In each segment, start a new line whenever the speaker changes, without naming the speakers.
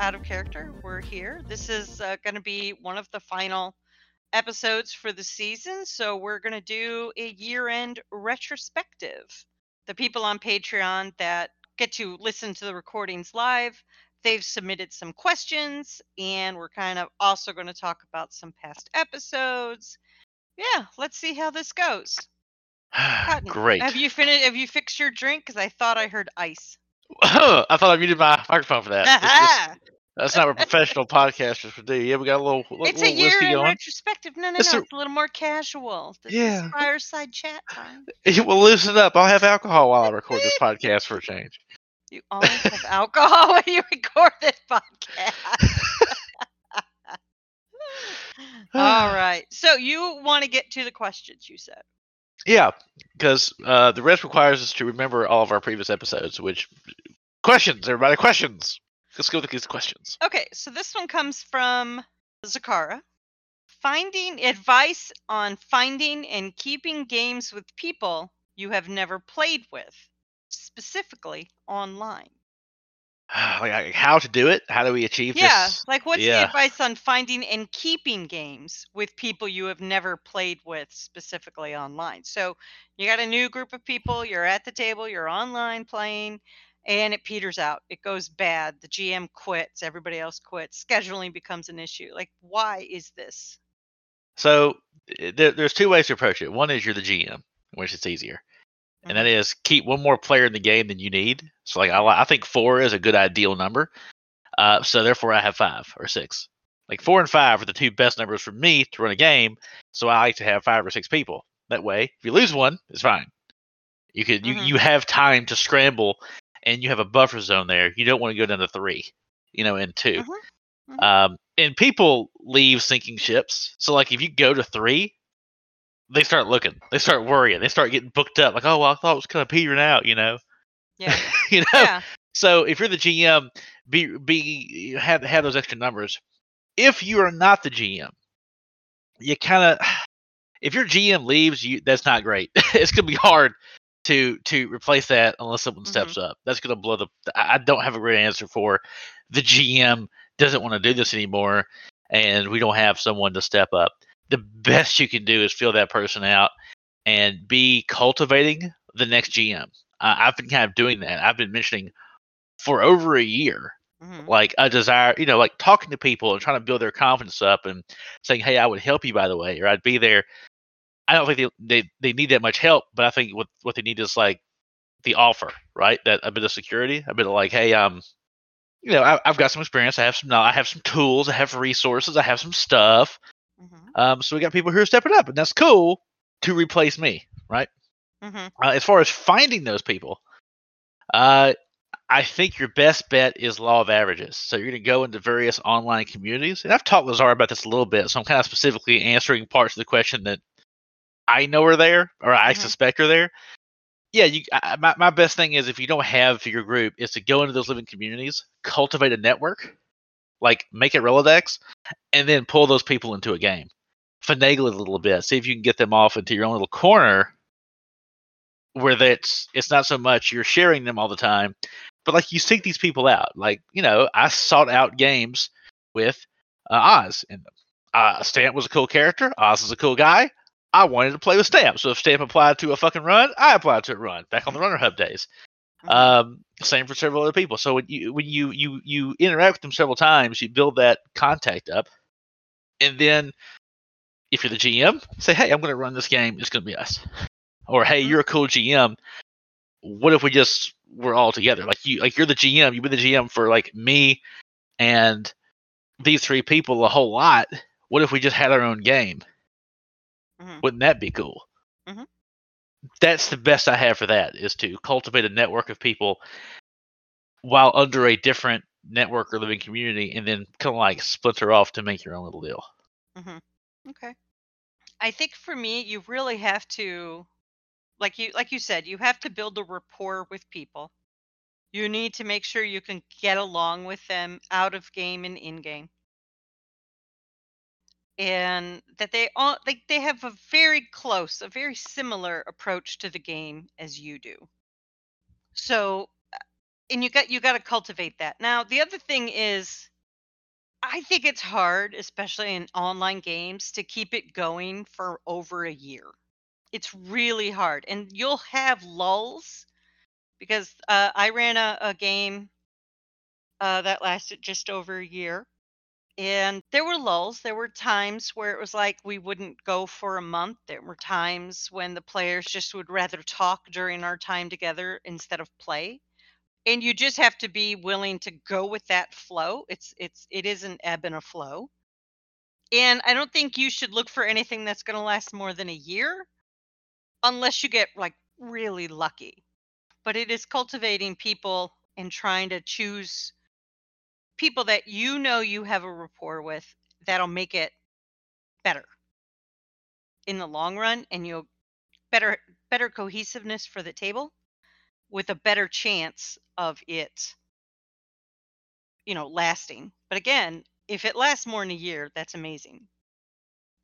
Out of Character. We're here. This is uh, going to be one of the final episodes for the season. So we're going to do a year end retrospective. The people on Patreon that get to listen to the recordings live, they've submitted some questions, and we're kind of also going to talk about some past episodes. Yeah, let's see how this goes.
Great.
Have you finished? Have you fixed your drink? Because I thought I heard ice.
I thought I muted my microphone for that. Just- that's not what professional podcasters would do. Yeah, we got a little, little,
It's a
little
year in retrospective. No, no,
It's
no.
a-
It's a little more casual. This
Yeah.
is fireside chat time.
We'll loosen up. I'll have alcohol while I record this podcast for a change.
You always have alcohol when you record this podcast. All right. So you want to get to the questions you said.
Yeah, because uh, the rest requires us to remember all of our previous episodes. Which questions, everybody? Questions. Let's go with these questions.
Okay, so this one comes from Zakara. Finding advice on finding and keeping games with people you have never played with, specifically online.
like, how to do it? How do we achieve this?
Yeah,
this?
like what's the advice on finding and keeping games with people you have never played with specifically online? So you got a new group of people, you're at the table, you're online playing, and it peters out. It goes bad. The GM quits, everybody else quits. Scheduling becomes an issue. Like, why is this?
So eh, there, there's two ways to approach it. One is you're the GM, which is easier, and that is keep one more player in the game than you need. So like I, I think four is a good ideal number. Uh, so therefore I have five or six. Like four and five are the two best numbers for me to run a game. So I like to have five or six people. That way, if you lose one, it's fine. You could you,
Mhm.
you have time to scramble, and you have a buffer zone there. You don't want to go down to three, you know, and 2
Mhm. Mhm.
Um, and people leave sinking ships. So like if you go to three, they start looking. They start worrying. They start getting booked up. Like, oh, well, I thought it was kind of petering out, you know.
Yeah.
you know.
yeah.
So if you're the GM, be be you have have those extra numbers. If you are not the GM, you kind of if your GM leaves, you that's not great. it's gonna be hard to to replace that unless someone steps up. That's gonna blow the. I don't have a great answer for the GM doesn't want to do this anymore, and we don't have someone to step up. The best you can do is fill that person out and be cultivating the next GM. Uh, I've been kind of doing that. I've been mentioning for over a year
Mhm.
like a desire, you know, like talking to people and trying to build their confidence up and saying, "Hey, I would help you, by the way, or I'd be there." I don't think they they, they need that much help, but I think what what they need is like the offer, right? That a bit of security, a bit of like, "Hey, um, you know, I, I've got some experience. I have some, I have some tools. I have resources. I have some stuff.
Mhm.
Um, so we got people who are stepping up, and that's cool to replace me, right?"
Mhm.
Uh, as far as finding those people, uh, I think your best bet is law of averages. So you're going to go into various online communities, and I've talked with Lazar about this a little bit. So I'm kind of specifically answering parts of the question that I know are there or I
Mhm.
suspect are there. Yeah, you. I, my my best thing is if you don't have your group, is to go into those living communities, cultivate a network, like make it Rolodex, and then pull those people into a game. Finagle it a little bit. See if you can get them off into your own little corner where that's it's not so much you're sharing them all the time, but like you seek these people out. Like you know, I sought out games with uh, Oz, and uh, Stamp was a cool character. Oz is a cool guy. I wanted to play with Stamp, so if Stamp applied to a fucking run, I applied to a run. Back on the Runner Hub days.
Mhm.
Um, same for several other people. So when you when you you you interact with them several times, you build that contact up, and then if you're the GM, say, "Hey, I'm going to run this game. It's going to be us," or "Hey,
Mhm.
you're a cool GM. What if we just we're all together? Like you, like you're the GM. You've been the GM for like me and these three people a whole lot. What if we just had our own game?
Mhm.
Wouldn't that be cool?"
Mhm.
That's the best I have for that is to cultivate a network of people while under a different network or living community, and then kind of like splinter off to make your own little deal.
Okay. I think for me, you really have to, like you like you said, you have to build a rapport with people. You need to make sure you can get along with them out of game and in game. And that they all like they have a very close, a very similar approach to the game as you do. So uh, and you got you got to cultivate that. Now, the other thing is I think it's hard, especially in online games, to keep it going for over a year. It's really hard, and you'll have lulls because uh, I ran a, a game uh, that lasted just over a year, and there were lulls. There were times where it was like we wouldn't go for a month. There were times when the players just would rather talk during our time together instead of play and you just have to be willing to go with that flow it's it's it is an ebb and a flow and i don't think you should look for anything that's going to last more than a year unless you get like really lucky but it is cultivating people and trying to choose people that you know you have a rapport with that'll make it better in the long run and you'll better better cohesiveness for the table with a better chance of it you know lasting but again if it lasts more than a year that's amazing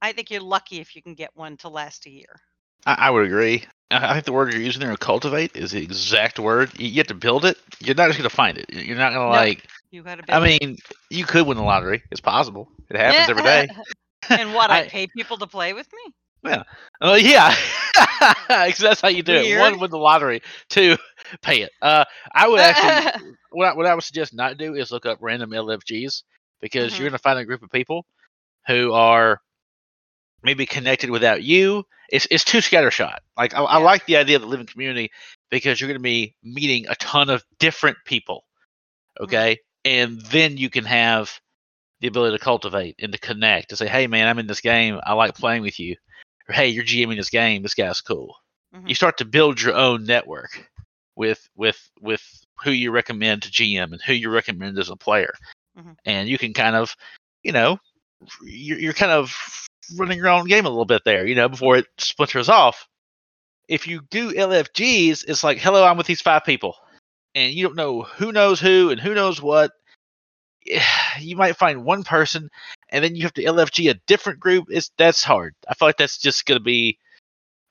i think you're lucky if you can get one to last a year
I, I would agree. I think the word you're using there, cultivate, is the exact word. You, you have to build it. You're not just going to find it. You're not going to
No.
like.
You
I mean, you could win the lottery. It's possible. It happens every day.
and what i
I-
pay people to play with me Yeah.
Oh yeah, 'Cause that's how you do it. One,
Weird.
win the lottery. Two, pay it. Uh, I would actually, what I, what I would suggest not do is look up random LFGs because
Mhm.
you're gonna find a group of people who are maybe connected without you. It's it's too scattershot. Like I, I like the idea of the living community because you're gonna be meeting a ton of different people.
Mm-hmm.
Okay, and then you can have the ability to cultivate and to connect to say, hey man, I'm in this game. I like playing with you. Or hey, you're GMing this game. This guy's cool.
Mhm.
You start to build your own network with with with who you recommend to GM and who you recommend as a player,
Mhm.
and you can kind of, you know, you're, you're kind of running your own game a little bit there, you know, before it splinters off. If you do LFGs, it's like, hello, I'm with these five people, and you don't know who knows who and who knows what. You might find one person, and then you have to LFG a different group. It's that's hard. I feel like that's just going to be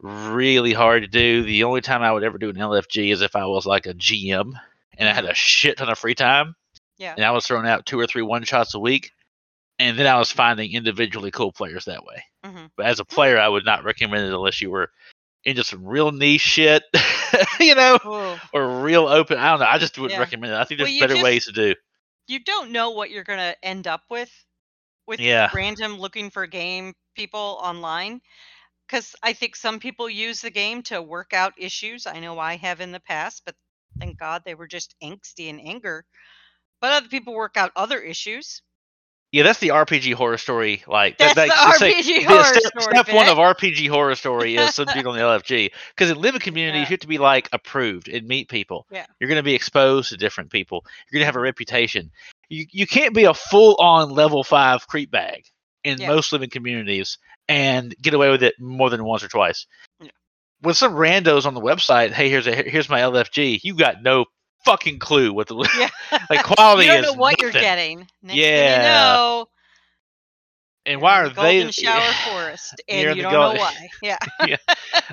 really hard to do. The only time I would ever do an LFG is if I was like a GM and I had a shit ton of free time,
yeah
and I was throwing out two or three one shots a week, and then I was finding individually cool players that way.
Mhm.
But as a player, I would not recommend it unless you were into some real niche shit, you know, or real open. I don't know. I just wouldn't
Yeah.
recommend it. I think there's
you
better
just-
ways to do.
you don't know what you're going to end up with with
Yeah.
random looking for game people online because i think some people use the game to work out issues i know i have in the past but thank god they were just angsty and anger but other people work out other issues
Yeah, that's the RPG horror story. Like
That's
that,
the
that- say-
RPG
the
horror
step,
story,
Step one of RPG horror story is some dude on the LFG. Because in living communities,
Yeah.
you have to be like approved and meet people.
Yeah.
You're going to be exposed to different people. You're going to have a reputation. You you can't be a full on level five creep bag in
Yeah.
most living communities and get away with it more than once or twice.
Yeah.
With some randos on the website, hey, here's a here's my LFG. You got no fucking clue what the
yeah
like quality
you don't know what you're
nothing.
getting Next thing
Yeah.
you know
And
you're
why are
the
they?
shower forest
You're
and you don't know why yeah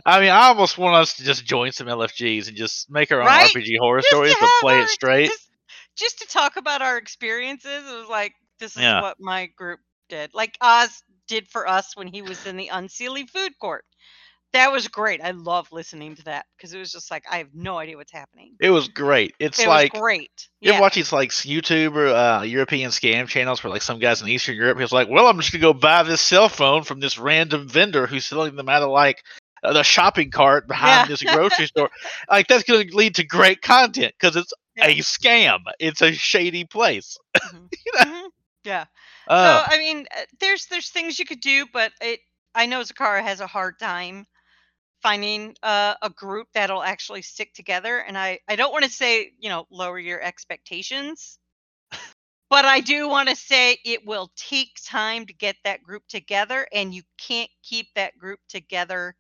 I mean, I almost want us to just join some LFGs and just make our own
Right?
RPG horror
Just
stories, but
have
play
our-
it straight.
Just, just to talk about our experiences, it was like this is
Yeah.
what my group did. Like Oz did for us when he was in the Unseelie food court. That was great. I love listening to that because it was just like I have no idea what's happening.
It was great. It's
it
like
was great.
you ever
Yeah.
watch these like YouTube or uh, European scam channels where like some guys in Eastern Europe he's like, "Well, I'm just gonna go buy this cell phone from this random vendor who's selling them out of like uh, the shopping cart behind
Yeah.
this grocery store." Like that's gonna lead to great content because it's
Yeah.
a scam. It's a shady place.
Mhm. Mhm. Yeah.
Uh,
so I mean, uh, there's there's things you could do, but it I know Zakara has a hard time finding uh, a group that'll actually stick together, and I I don't want to say you know lower your expectations, but I do want to say it will take time to get that group together, and you can't keep that group together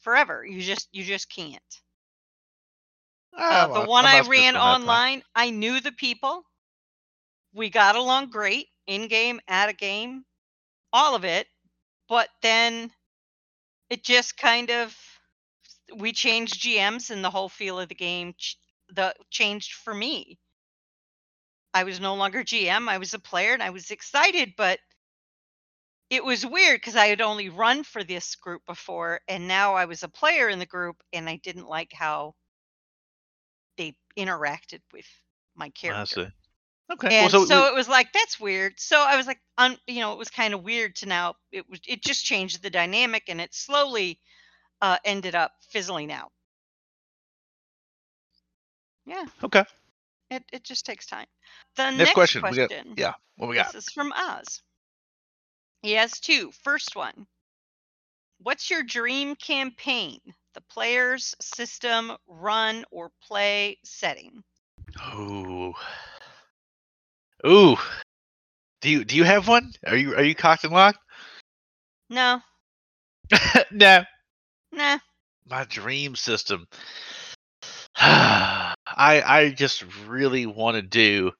forever. You just you just can't. Uh,
well,
the one I
not supposed to
ran online, I knew the people. We got along great in game, at a game, all of it. But then it just kind of we changed GMs and the whole feel of the game ch- the changed for me. I was no longer GM. I was a player and I was excited, but it was weird because I had only run for this group before, and now I was a player in the group, and I didn't like how they interacted with my character.
Okay.
And
well,
so,
we-
it was like that's weird. So I was like, un, you know, it was kind of weird to now. It was it just changed the dynamic, and it slowly uh, ended up fizzling out. Yeah,
okay.
it it just takes time. The
Next
next,
question,
question.
got- Yeah. What we got?
This is from Oz. He has two. First one. What's your dream campaign? The players, system, run, or play setting?
Ooh. Ooh. Do you do you have one? Are you are you cocked and locked?
No,
no.
nah.
My dream system. I I just really want to do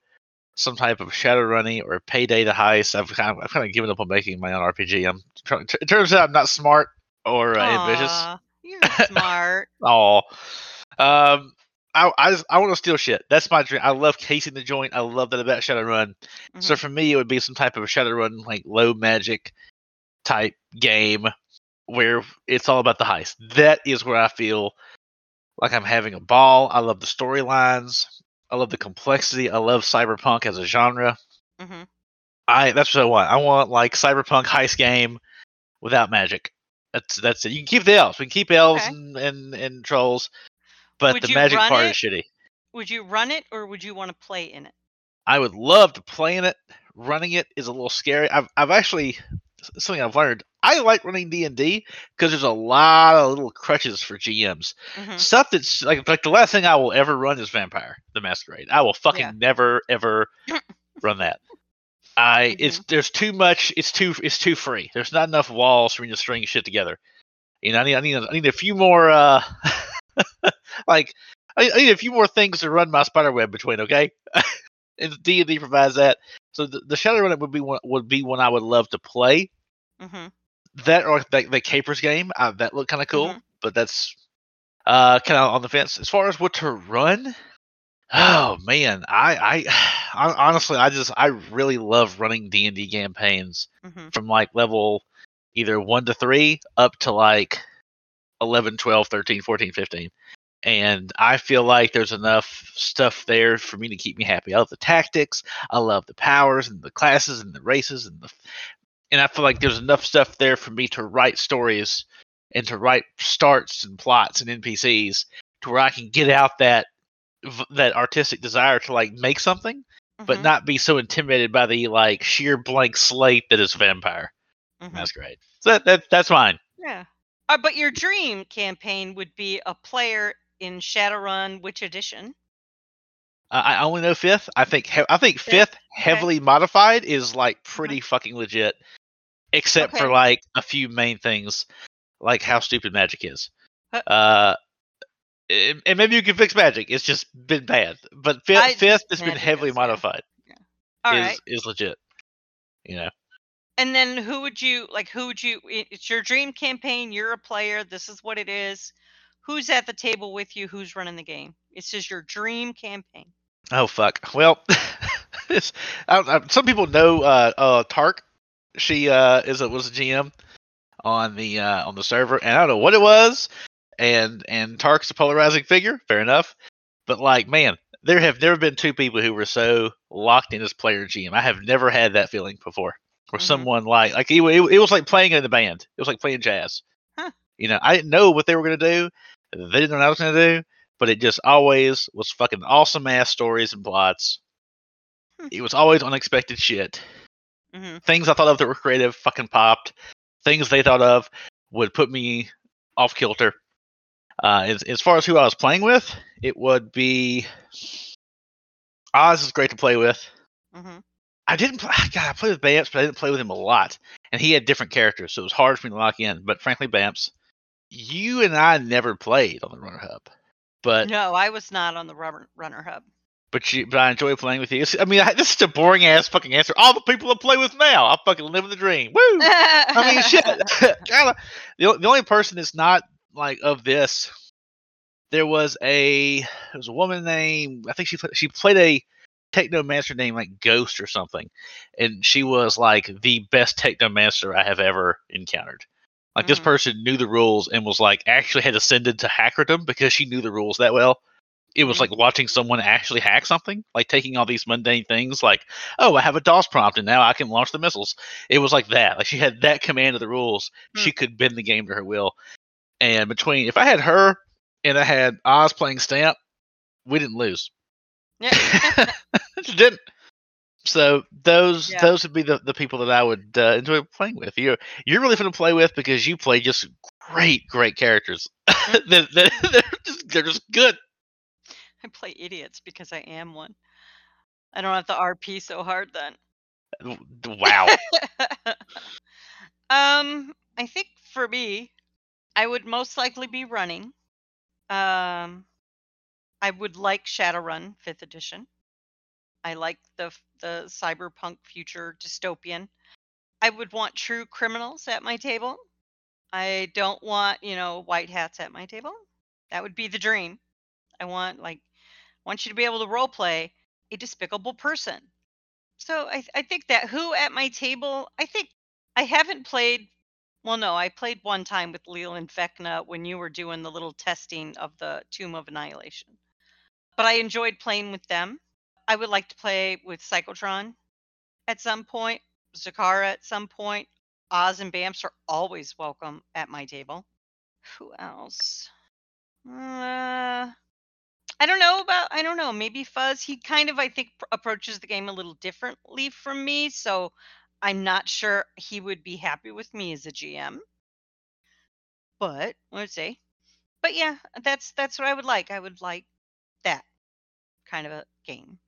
some type of shadow running or Payday 2 heist. I've kind of, I've kind of given up on making my own RPG. I'm trying, it turns out I'm not smart or uh, ambitious.
Aw, You're smart.
Oh, um, I I, just, I want to steal shit. That's my dream. I love casing the joint. I love that about Shadowrun. So
Mhm.
for me, it would be some type of a Shadowrun like low magic type game where it's all about the heist. That is where I feel like I'm having a ball. I love the storylines. I love the complexity. I love cyberpunk as a genre.
Mhm.
I that's what I want. I want like cyberpunk heist game without magic. That's that's it. You can keep the elves. We can keep elves
Okay.
and, and and trolls, but
Would
the magic part
it?
is shitty.
Would you run it or would you want to play in it?
I would love to play in it. Running it is a little scary. I've I've actually something I've learned. I like running D and D because there's a lot of little crutches for GMs.
Mhm.
Stuff that's like like the last thing I will ever run is Vampire the Masquerade. I will fucking
Yeah.
never ever run that. I it's
Mm-hmm.
there's too much. It's too it's too free. There's not enough walls for me to string shit together. You know, I need I need I need a few more uh like I need, I need a few more things to run my spider web between. Okay, and D and D provides that. So the, the Shadowrun would be one would be one I would love to play.
Mhm.
That or the, the Capers game uh, that looked kind of cool,
Mhm.
but that's uh kind of on the fence. As far as what to run, oh man, I, I honestly I just I really love running D and D campaigns
Mhm.
from like level either 1 to 3 up to like 11 12 13 14 15 and i feel like there's enough stuff there for me to keep me happy i love the tactics i love the powers and the classes and the races and the and i feel like there's enough stuff there for me to write stories and to write starts and plots and npcs to where i can get out that that artistic desire to like make something but
Mhm.
not be so intimidated by the like sheer blank slate that is vampire
Mhm.
great. So that, that that's mine.
Yeah. Uh, but your dream campaign would be a player in Shadowrun, which edition?
Uh, I only know fifth. I think he- I think
Fifth?
fifth heavily modified is like pretty fucking legit, except for like a few main things, like how stupid magic is.
Huh.
Uh, and and maybe you can fix magic. It's just been bad. But fifth,
I-
fifth has been heavily
is, yeah.
modified.
All
is
right.
is legit. You know.
And then who would you like? Who would you? It's your dream campaign. You're a player. This is what it is. Who's at the table with you? Who's running the game? It's just your dream campaign.
Oh fuck. Well, I, I, some people know uh, uh, Tark. She uh, is a, was a GM on the uh, on the server, and I don't know what it was. And and Tark's a polarizing figure. Fair enough. But like, man, there have never been two people who were so locked in as player GM. I have never had that feeling before. Where
Mhm.
someone like like it, it, it was like playing in the band. It was like playing jazz.
Huh.
You know, I didn't know what they were gonna do. They didn't know what I was gonna do but it just always was fucking awesome ass stories and plots.
Hmm.
It was always unexpected shit.
hmm
Things I thought of that were creative fucking popped. Things they thought of would put me off kilter. Uh, as, as far as who I was playing with, it would be Oz is great to play with.
hmm
I didn't play. God, I played with Bamps, but I didn't play with him a lot, and he had different characters, so it was hard for me to lock in. But frankly, Bamps, you and I never played on the Runner Hub, but
No, I was not on the rubber runner hub.
But you, but I enjoy playing with you. It's- I mean, I, this is a boring ass fucking answer. All the people I play with now, I fucking live the dream. Woo! I mean, shit. The, the only person that's not like of this there was a there was a woman named I think she she played a technomancer named like Ghost or something, and she was like the best technomancer I have ever encountered. Like this
Mhm.
person knew the rules and was like actually had ascended to hackerdom because she knew the rules that well. It was
Mhm.
like watching someone actually hack something, like taking all these mundane things, like oh I have a DOS prompt and now I can launch the missiles. It was like that. Like she had that command of the rules.
Hmm.
She could bend the game to her will. And between if I had her and I had Oz playing Stamp, we didn't lose.
Yeah.
Just didn't. So those
Yeah.
those would be the, the people that I would uh, enjoy playing with. You're you're really fun to play with because you play just great great characters. that, that, they're just they're just good.
I play idiots because I am one. I don't have to RP so hard then.
Wow.
um, I think for me, I would most likely be running. Um, I would like Shadowrun Fifth Edition. I like the the cyberpunk future dystopian. I would want true criminals at my table. I don't want you know white hats at my table. That would be the dream. I want like want you to be able to role play a despicable person. So I, I think that who at my table, I think I haven't played. Well, no, I played one time with Leland Vecna when you were doing the little testing of the Tomb of Annihilation. But I enjoyed playing with them. I would like to play with Psychotron at some point, Zakara at some point. Oz and Bamps are always welcome at my table. Who else? Uh, I don't know about I don't know, maybe Fuzz. He kind of I think pr- approaches the game a little differently from me, so I'm not sure he would be happy with me as a GM. But let's see. But yeah, that's that's what I would like. I would like that kind of a game.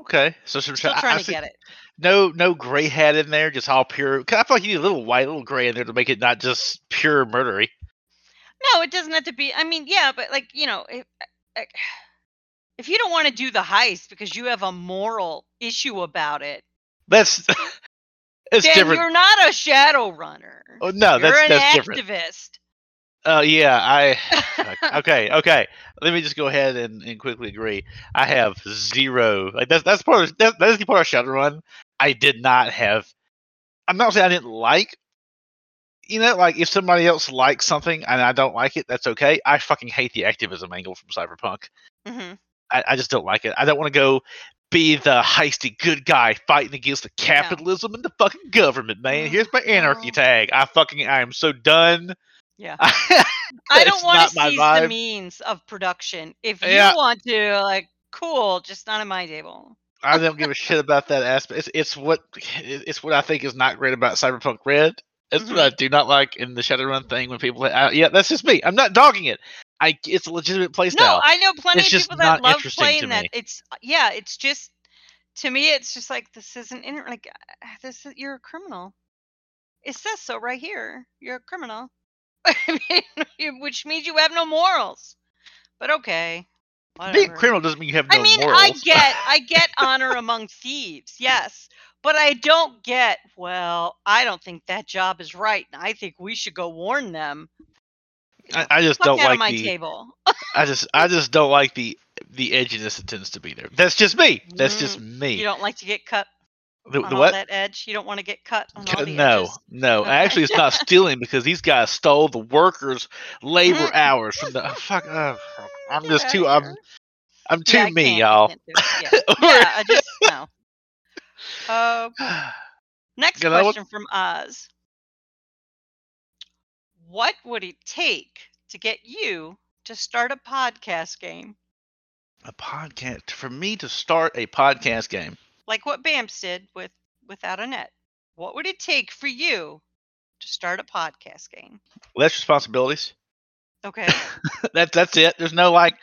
Okay, so some
Still
I- I
trying to get it.
no no gray hat in there, just all pure. 'cause I feel like you need a little white, a little gray in there to make it not just pure murdery.
No, it doesn't have to be. I mean, yeah, but like you know, if, eh, if you don't want to do the heist because you have a moral issue about it,
That's it's
then
different.
you're not a shadow runner.
Oh, no,
you're
that's
an
that's different. Oh yeah, I okay, okay. Let me just go ahead and, and quickly agree. I have zero. Like that's that's part of that, that is the part of Shadowrun. I did not have. I'm not saying I didn't like. You know, like if somebody else likes something and I don't like it, that's okay. I fucking hate the activism angle from Cyberpunk.
hmm
I, I just don't like it. I don't want to go be the heisty good guy fighting against the capitalism and the fucking government, man. Here's my anarchy tag. I fucking I am so done.
Yeah. I don't want to seize
vibe.
the means of production. If you
Yeah.
want to, like, cool, just not at my table.
I don't give a shit about that aspect. It's, it's what it's what I think is not great about Cyberpunk Red. It's what mm-hmm. I do not like in the Shadowrun thing when people. I, yeah, that's just me. I'm not dogging it. I it's a legitimate playstyle.
No, I know plenty
It's
of people that love playing that. It's uh, yeah, it's just to me, it's just like this isn't inter- like uh, this. Is, you're a criminal. It says so right here. You're a criminal, I mean, which means you have no morals. But okay,
Being
whatever.
criminal doesn't mean you have no
I mean,
morals.
I get, I get honor among thieves, yes, but I don't get. Well, I don't think that job is right, and I think we should go warn them.
I, I just don't like
my
the.
table.
I just I just don't like the the edginess that tends to be there. That's just me. That's just mm, me.
You don't like to get cut
the, the what?
that edge. You don't want to get cut on all the
no,
edges.
no.
Okay.
Actually, it's not stealing because these guys stole the workers' labor hours from the. Fuck. Uh, I'm
Get
just too. I'm. I'm too
Yeah,
me, y'all.
can't do it. Yeah, yeah I just no. Uh, next
You know what?
question from Oz. What would it take to get you to start a podcast game
a podcast for me to start a podcast game.
Like what Bamps did with Without a Net? What would it take for you to start a podcast game?
Less responsibilities.
Okay.
that's that's it. There's no like,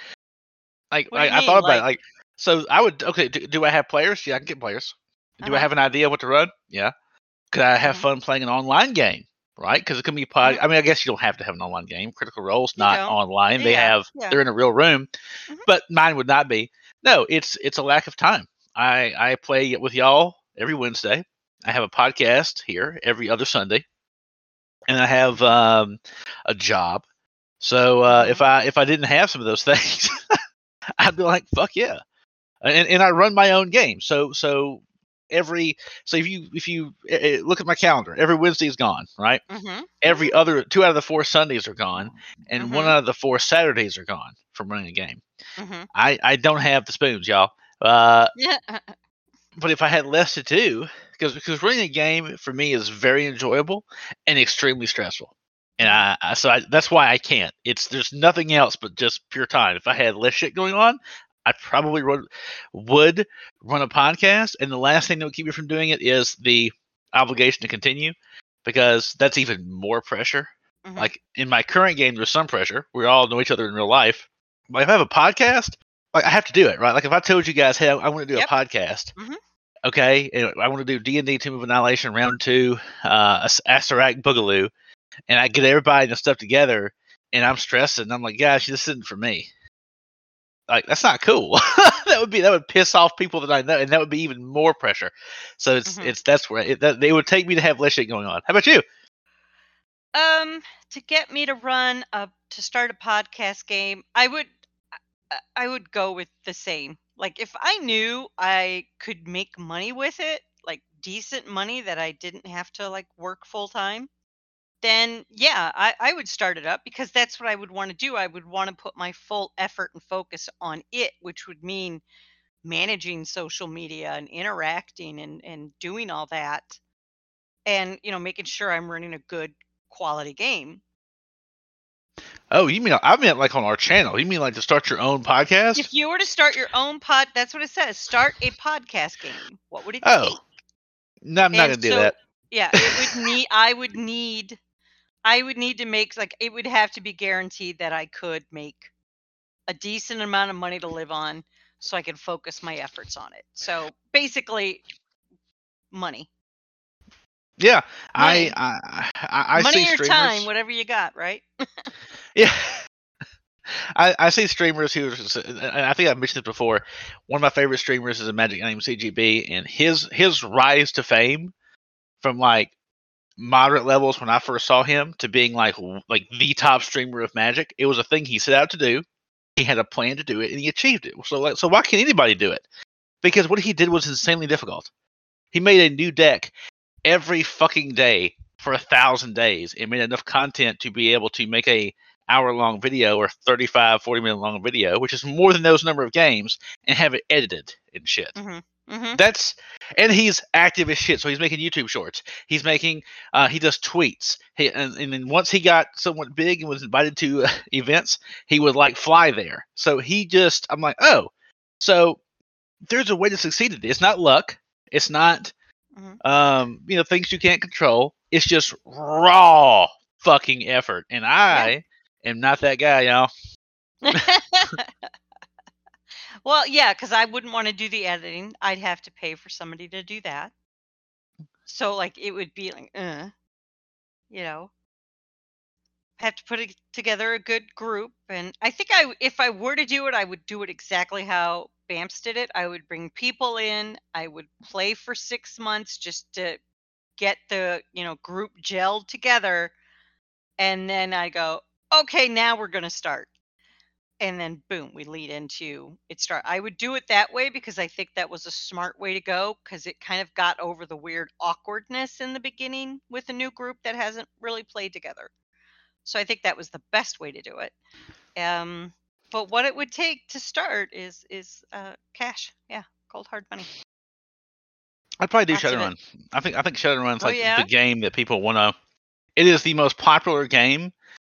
like, like I thought
mean,
about it. Like, so I would okay. Do, do I have players? Yeah, I can get players. Do I
Uh-huh.
have an idea what to run? Yeah. Could I have
Mhm.
fun playing an online game? Right? Because it can be pod.
Mhm.
I mean, I guess you don't have to have an online game. Critical Role's not online. They
Yeah,
have
yeah.
they're in a real room,
Mhm.
but mine would not be. No, it's it's a lack of time. I I play with y'all every Wednesday. I have a podcast here every other Sunday, and I have um, a job. So uh, if I if I didn't have some of those things, I'd be like, fuck yeah. And and I run my own game. So so every so if you if you eh, eh, look at my calendar, every Wednesday is gone, right?
Mm-hmm.
Every other two out of the four Sundays are gone, and one
Mhm.
out of the four Saturdays are gone from running a game.
Mm-hmm.
I I don't have the spoons, y'all. Uh, but if I had less to do, because because running a game for me is very enjoyable and extremely stressful, and I, I so I, that's why I can't. It's there's nothing else but just pure time. If I had less shit going on, I probably run, would run a podcast, and the last thing that would keep me from doing it is the obligation to continue, because that's even more pressure.
Mhm.
Like in my current game, there's some pressure. We all know each other in real life. But if I have a podcast, I have to do it, right? Like if I told you guys, hey, I, want to do
Yep.
a podcast,
Mhm.
okay, and I want to do D and D Tomb of Annihilation round two, uh, As- Acererak Boogaloo, and I get everybody and stuff together, and I'm stressing. I'm like, gosh, this isn't for me. Like that's not cool. that would be that would piss off people that I know, and that would be even more pressure. So it's
Mhm.
it's that's where it, that, they would take me to have less shit going on. How about you?
Um, to get me to run a to start a podcast game, I would I- I would go with the same. Like if I knew I could make money with it, like decent money that I didn't have to like work full time, then yeah, I, I would start it up because that's what I would want to do. I would want to put my full effort and focus on it, which would mean managing social media and interacting and, and doing all that. And, you know, making sure I'm running a good quality game.
Oh, you mean I meant like on our channel? You mean like to start your own podcast?
If you were to start your own pod, that's what it says. Start a podcast game. What would it
Oh,
take?
no, I'm not
And
gonna do
so-
that.
Yeah, it would need. I would need. I would need to make like it would have to be guaranteed that I could make a decent amount of money to live on, so I could focus my efforts on it. So basically, money,
Yeah,
Money.
I I I, I
money
see
or
streamers.
time, whatever you got, right?
Yeah. I, I see streamers who, and I think I've mentioned this before. One of my favorite streamers is a Magic Name CGB, and his his rise to fame from like moderate levels when I first saw him to being like like the top streamer of Magic. It was a thing he set out to do. He had a plan to do it, and he achieved it. So like, so why can't anybody do it? Because what he did was insanely difficult. He made a new deck every fucking day for a thousand days and made enough content to be able to make a hour long video or 35 40 minute long video which is more than those number of games and have it edited and shit.
Mm-hmm.
that's and he's active as shit so he's making youtube shorts. He's making uh he does tweets. He and, and then once he got somewhat big and was invited to uh, events he would like fly there. So he just i'm like oh. So there's a way to succeed at it. It's not luck. It's not
Mhm.
um you know things you can't control. It's just raw fucking effort. And i am not that guy y'all
well, yeah, because I wouldn't want to do the editing. I'd have to pay for somebody to do that. So, like, it would be like, uh, you know, have to put it together a good group. And I think I, if I were to do it, I would do it exactly how Bamps did it. I would bring people in. I would play for six months just to get the, you know, group gelled together. And then I go, okay, now we're going to start and then boom we lead into it start i would do it that way because i think that was a smart way to go because it kind of got over the weird awkwardness in the beginning with a new group that hasn't really played together so i think that was the best way to do it um but what it would take to start is is uh cash yeah cold hard money
I'd probably do
of
Shadowrun. I think I think Shadowrun's
Oh,
like
yeah?
the game that people want to. It is the most popular game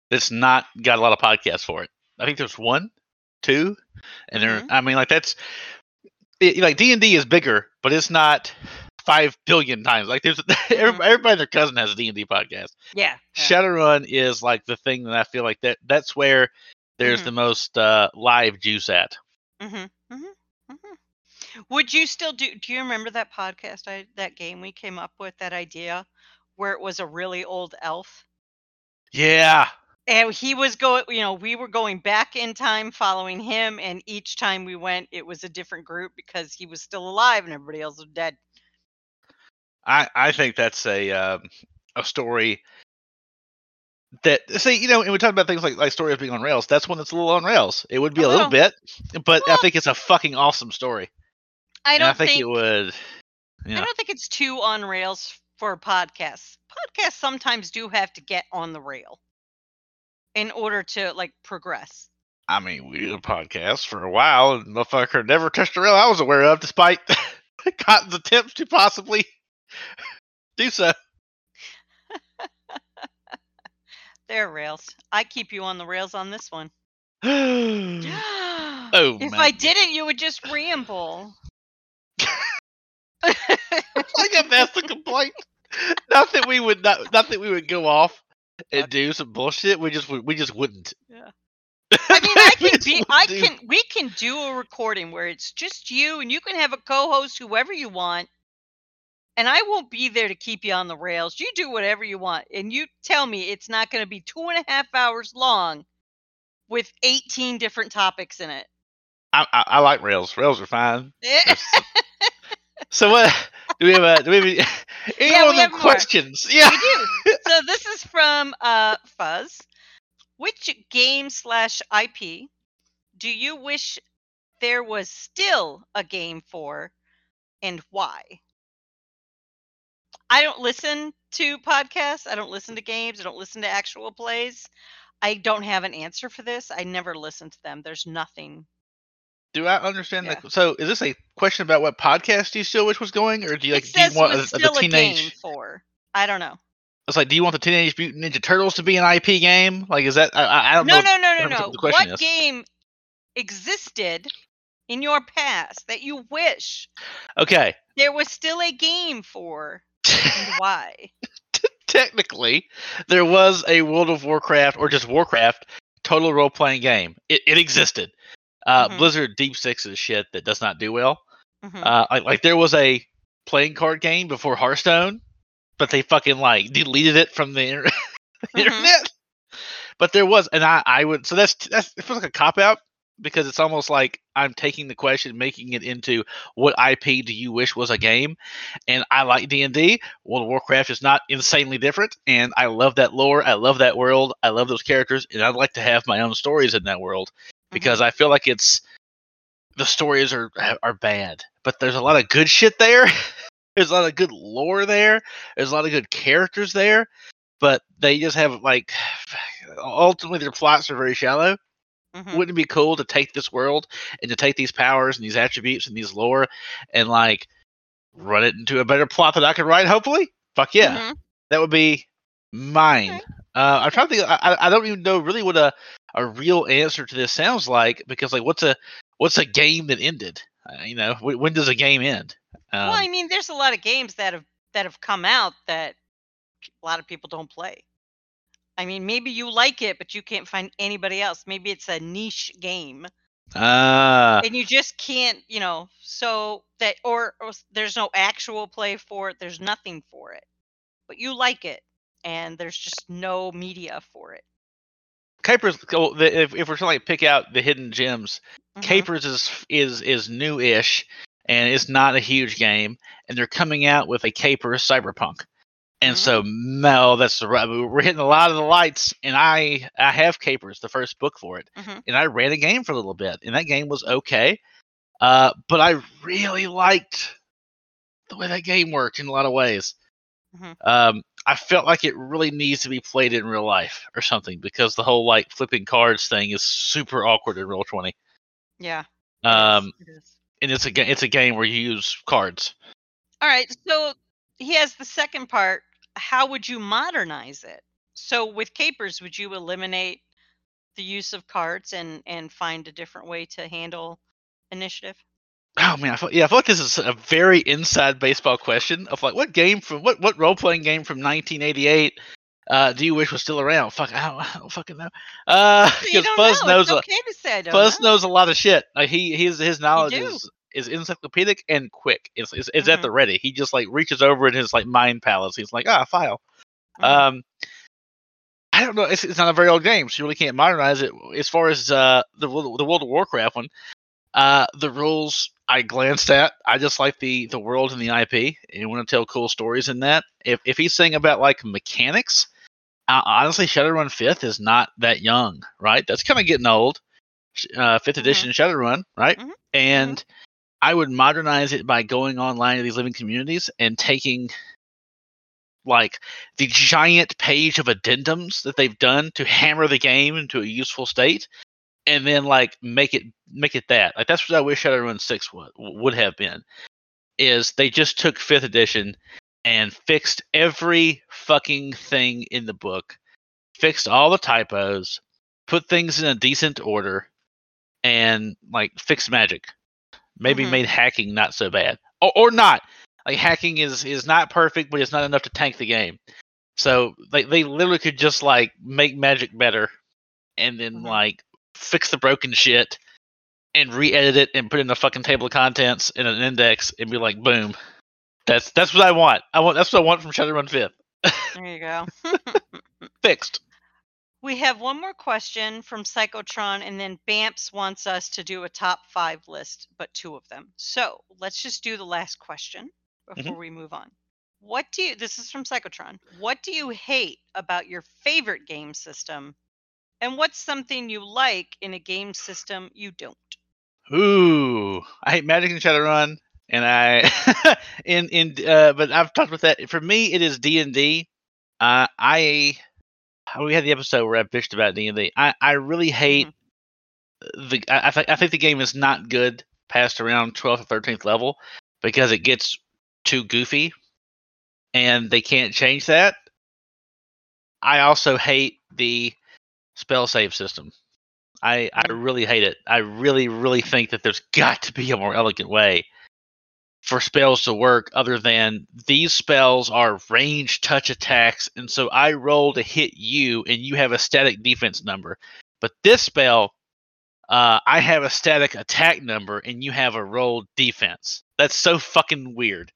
that's not got a lot of podcasts for it. I think there's one, two, and there.
Mhm.
I mean, like that's it, like D and D is bigger, but it's not five billion times. Like there's everybody, everybody and their cousin has a D and D podcast.
yeah, yeah.
Shadowrun is like the thing that I feel like that that's where there's
Mhm.
the most uh, live juice at.
Mm-hmm. Mm-hmm. Mm-hmm. Would you still do? Do you remember that podcast? I that game we came up with that idea, where it was a really old elf,
Yeah,
and he was going. You know, we were going back in time, following him, and each time we went, it was a different group because he was still alive and everybody else was dead.
I I think that's a um, a story that see, you know, and we talk about things like like story of being on rails. That's one that's a little on rails. It would be
A
a, little, bit, but I think it's a fucking awesome story.
I don't
I think,
think,
it would.
you
know.
I don't think it's too on rails for podcasts. Podcasts sometimes do have to get on the rail in order to like progress.
I mean, we did a podcast for a while, and motherfucker never touched a rail I was aware of, despite Cotton's attempts to possibly do so.
There, rails. I keep you on the rails on this one.
oh,
if. I didn't, you would just ramble.
like if that's the complaint. not that we would not, not that we would go off and do some bullshit. We just we just wouldn't.
Yeah. I mean, I can be. I can. We can do a recording where it's just you, and you can have a co-host, whoever you want, and I won't be there to keep you on the rails. You do whatever you want, and you tell me it's not going to be two and a half hours long with eighteen different topics in it.
I, I, I like rails. Rails are fine. So what? Do we have a? Do we have any, any
Yeah,
more
we have more.
questions? Yeah.
we do. So this is from uh, Fuzz. Which game slash IP do you wish there was still a game for, and why? I don't listen to podcasts. I don't listen to games. I don't listen to actual plays. I don't have an answer for this. I never listen to them. There's nothing.
Do I understand
Yeah.
that? So is this a question about what podcast you still wish was going, or do you like do you want uh, the
a
teenage?
game for. I don't know.
It's like, do you want the Teenage Mutant Ninja Turtles to be an IP game? Like, is that? I, I I don't
No,
know.
no, no, no,
100%
no.
what the
What
is.
game existed in your past that you wish
Okay.
there was still a game for, and why?
Technically, there was a World of Warcraft or just Warcraft total role playing game. It, it existed. Uh,
Mhm.
Blizzard Deep Sixes shit that does not do well.
Mhm.
Uh, like, like there was a playing card game before Hearthstone, but they fucking like deleted it from the inter-
Mhm.
internet. But there was, and I, I would. So that's that's it feels like a cop out because it's almost like I'm taking the question, making it into what IP do you wish was a game? And I like D and D. World of Warcraft is not insanely different, and I love that lore. I love that world. I love those characters, and I'd like to have my own stories in that world because I feel like it's the stories are are bad, but there's a lot of good shit there. there's a lot of good lore there. There's a lot of good characters there, but they just have like ultimately their plots are very shallow.
Mhm.
Wouldn't it be cool to take this world and to take these powers and these attributes and these lore and like run it into a better plot that I could write? Hopefully, fuck yeah,
Mhm.
that would be mine.
Okay.
Uh, I'm trying to think. I- I don't even know really what a, a real answer to this sounds like because like what's a what's a game that ended? Uh, you know, wh- when does a game end? Um,
well, I mean, there's a lot of games that have that have come out that a lot of people don't play. I mean, maybe you like it, but you can't find anybody else. Maybe it's a niche game,
ah,
and you just can't, you know, so that or, or there's no actual play for it. There's nothing for it, but you like it, and there's just no media for it.
Capers. oh, If, if we're trying to pick out the hidden gems,
Mhm.
Capers is is is new-ish, and it's not a huge game, and they're coming out with a Capers Cyberpunk, and so no, that's the right. We're hitting a lot of the lights, and I I have Capers, the first book for it,
Mhm.
and I ran a game for a little bit, and that game was okay, uh, but I really liked the way that game worked in a lot of ways.
Mhm.
Um, I felt like it really needs to be played in real life or something because the whole like flipping cards thing is super awkward in Roll Twenty.
Yeah.
Um,
it is.
and it's a ga- it's a game where you use cards.
All right. So he has the second part. How would you modernize it? So with capers, would you eliminate the use of cards and and find a different way to handle initiative?
Oh man, I feel, yeah, I feel like this is a very inside baseball question of like what game from what what role playing game from 1988 uh, do you wish was still around? Fuck, I don't, I don't fucking know. Uh, because Fuzz
know.
knows a,
okay to say I don't
Fuzz
know.
knows a lot of shit. Like he his his knowledge is is encyclopedic and quick. It's it's, it's at
Mhm.
the ready. He just like reaches over in his like mind palace. He's like, ah, file.
Mhm.
Um, I don't know. It's, it's not a very old game, so you really can't modernize it. As far as uh, the World- the World of Warcraft one, uh, the rules I glanced at. I just like the the world and the IP, and want to tell cool stories in that. If if he's saying about like mechanics, uh, honestly, Shadowrun Fifth is not that young, right? That's kind of getting old. Uh, 5th
Mhm.
edition Shadowrun, right?
Mhm.
And I would modernize it by going online to these living communities and taking like the giant page of addendums that they've done to hammer the game into a useful state and then like make it make it that like that's what i wish shadowrun 6 would, would have been is they just took fifth edition and fixed every fucking thing in the book fixed all the typos put things in a decent order and like fixed magic maybe
Mhm.
made hacking not so bad or, or not like hacking is is not perfect but it's not enough to tank the game so they, they literally could just like make magic better and then
Mhm.
like fix the broken shit and re-edit it and put in a fucking table of contents and an index and be like boom that's that's what i want i want that's what i want from shadowrun 5th
There you go.
fixed
We have one more question from Psychotron, and then Bamps wants us to do a top five list, but two of them. So let's just do the last question mm-hmm. before we move on. What do you, this is from Psychotron, what do you hate about your favorite game system? And what's something you like in a game system you don't?
Ooh, I hate Magic and Shadowrun, and I in in uh, but I've talked about that. For me, it is D and D. Uh, I we had the episode where I bitched about D and D. I I really hate the. I I, th- I think the game is not good past around twelfth or thirteenth level because it gets too goofy, and they can't change that. I also hate the spell save system. I I
Mhm.
really hate it. I really really think that there's got to be a more elegant way for spells to work other than these spells are range touch attacks and so I roll to hit you and you have a static defense number. But this spell uh, I have a static attack number and you have a rolled defense. That's so fucking weird.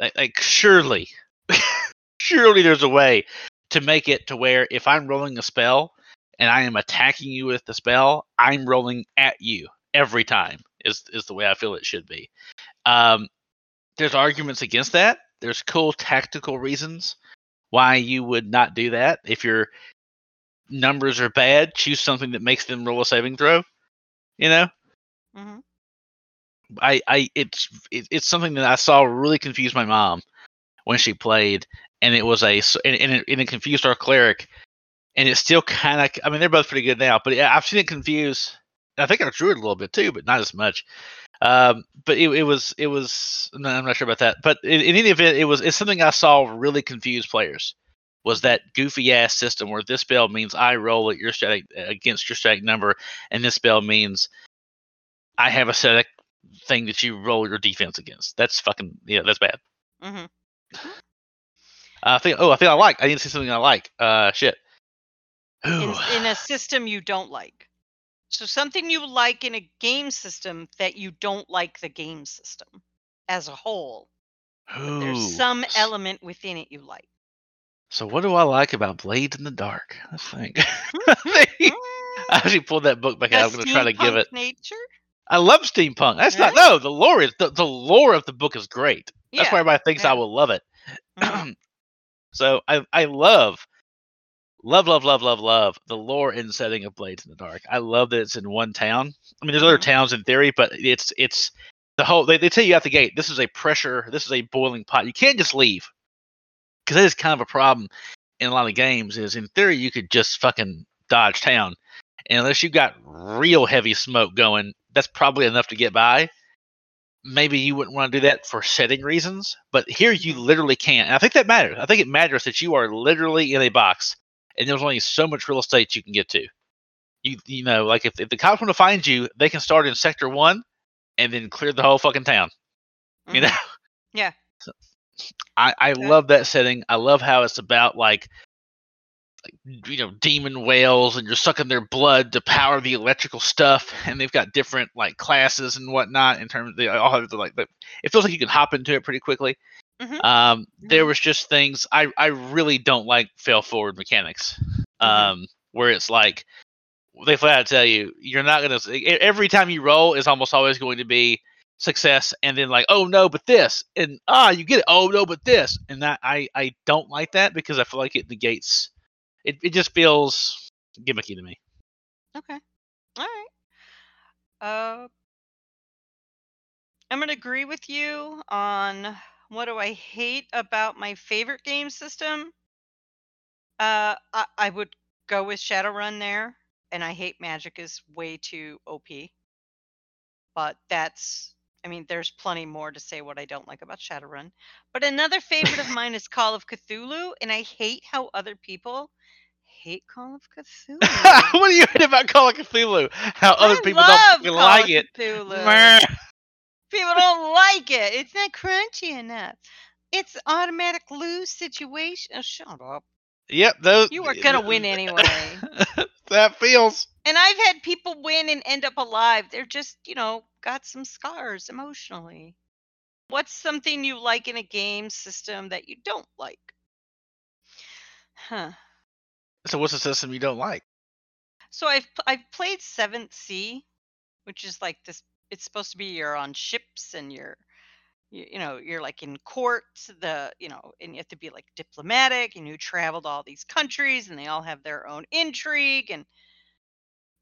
Like, like surely surely there's a way to make it to where if I'm rolling a spell and I am attacking you with the spell, I'm rolling at you every time. Is is the way I feel it should be. Um, there's arguments against that. There's cool tactical reasons why you would not do that. If your numbers are bad, choose something that makes them roll a saving throw. You know,
Mm-hmm.
I, I, it's, it, it's something that I saw really confuse my mom when she played, and it was a and, and, it, and it confused our cleric, and it's still kind of, I mean, they're both pretty good now, but yeah, I've seen it confuse. I think I drew it a little bit too, but not as much. Um, but it, it was, it was. No, I'm not sure about that. But in, in any event, it was. It's something I saw really confuse players. Was that goofy ass system where this spell means I roll at your static against your static number, and this spell means I have a static thing that you roll your defense against. That's fucking yeah, that's bad.
hmm
I think. Oh, I think I like. I need to see something I like. Uh, shit.
In, in a system you don't like. So something you like in a game system that you don't like the game system as a whole. There's some element within it you like.
So what do I like about Blades in the Dark? Let's think. I think- I actually pulled that book back out. I'm going to try to give it.
nature.
I love steampunk. That's not no. The lore is the, the lore of the book is great. That's why
Yeah.
everybody thinks I will love it.
Mhm.
so I I love love love love love love the lore and setting of Blades in the Dark. I love that it's in one town. I mean, there's other
Mhm.
towns in theory, but it's it's the whole. They, they tell you out the gate. This is a pressure. This is a boiling pot. You can't just leave because that is kind of a problem in a lot of games. Is in theory you could just fucking dodge town, and unless you got real heavy smoke going, that's probably enough to get by. Maybe you wouldn't want to do that for setting reasons, but here you literally can't. And I think that matters. I think it matters that you are literally in a box, and there's only so much real estate you can get to. You you know, like if, if the cops want to find you, they can start in sector one, and then clear the whole fucking town. You
Mhm.
know.
Yeah.
So, I I
Okay.
love that setting. I love how it's about like, like you know demon whales and you're sucking their blood to power the electrical stuff, and they've got different like classes and whatnot in terms. Of they all have the, like the, it feels like you can hop into it pretty quickly.
Mhm.
Um, there
Mhm.
was just things I I really don't like fail forward mechanics.
Mhm.
Um, where it's like they flat out tell you you're not gonna every time you roll is almost always going to be success and then like oh no but this and ah you get it oh no but this and that I I don't like that because I feel like it negates It it just feels gimmicky to me.
Okay. All right. Uh, I'm gonna agree with you on what do I hate about my favorite game system. Uh, I, I would go with Shadowrun there, and I hate Magic is way too OP. But that's, I mean, there's plenty more to say what I don't like about Shadowrun. But another favorite of mine is Call of Cthulhu, and I hate how other people hate Call of Cthulhu.
what do you hate about Call of Cthulhu? How other
I
people don't
Call
like
of
it.
People don't like it. It's not crunchy enough. It's automatic lose situation. Oh, shut up.
Yep, those
You are gonna win anyway.
that feels.
And I've had people win and end up alive. They're just, you know, got some scars emotionally. What's something you like in a game system that you don't like? Huh.
So what's the system you don't like?
So I've I've played Seventh Sea, which is like this. It's supposed to be you're on ships and you're, you, you know, you're like in court. The you know, and you have to be like diplomatic, and you traveled all these countries, and they all have their own intrigue and.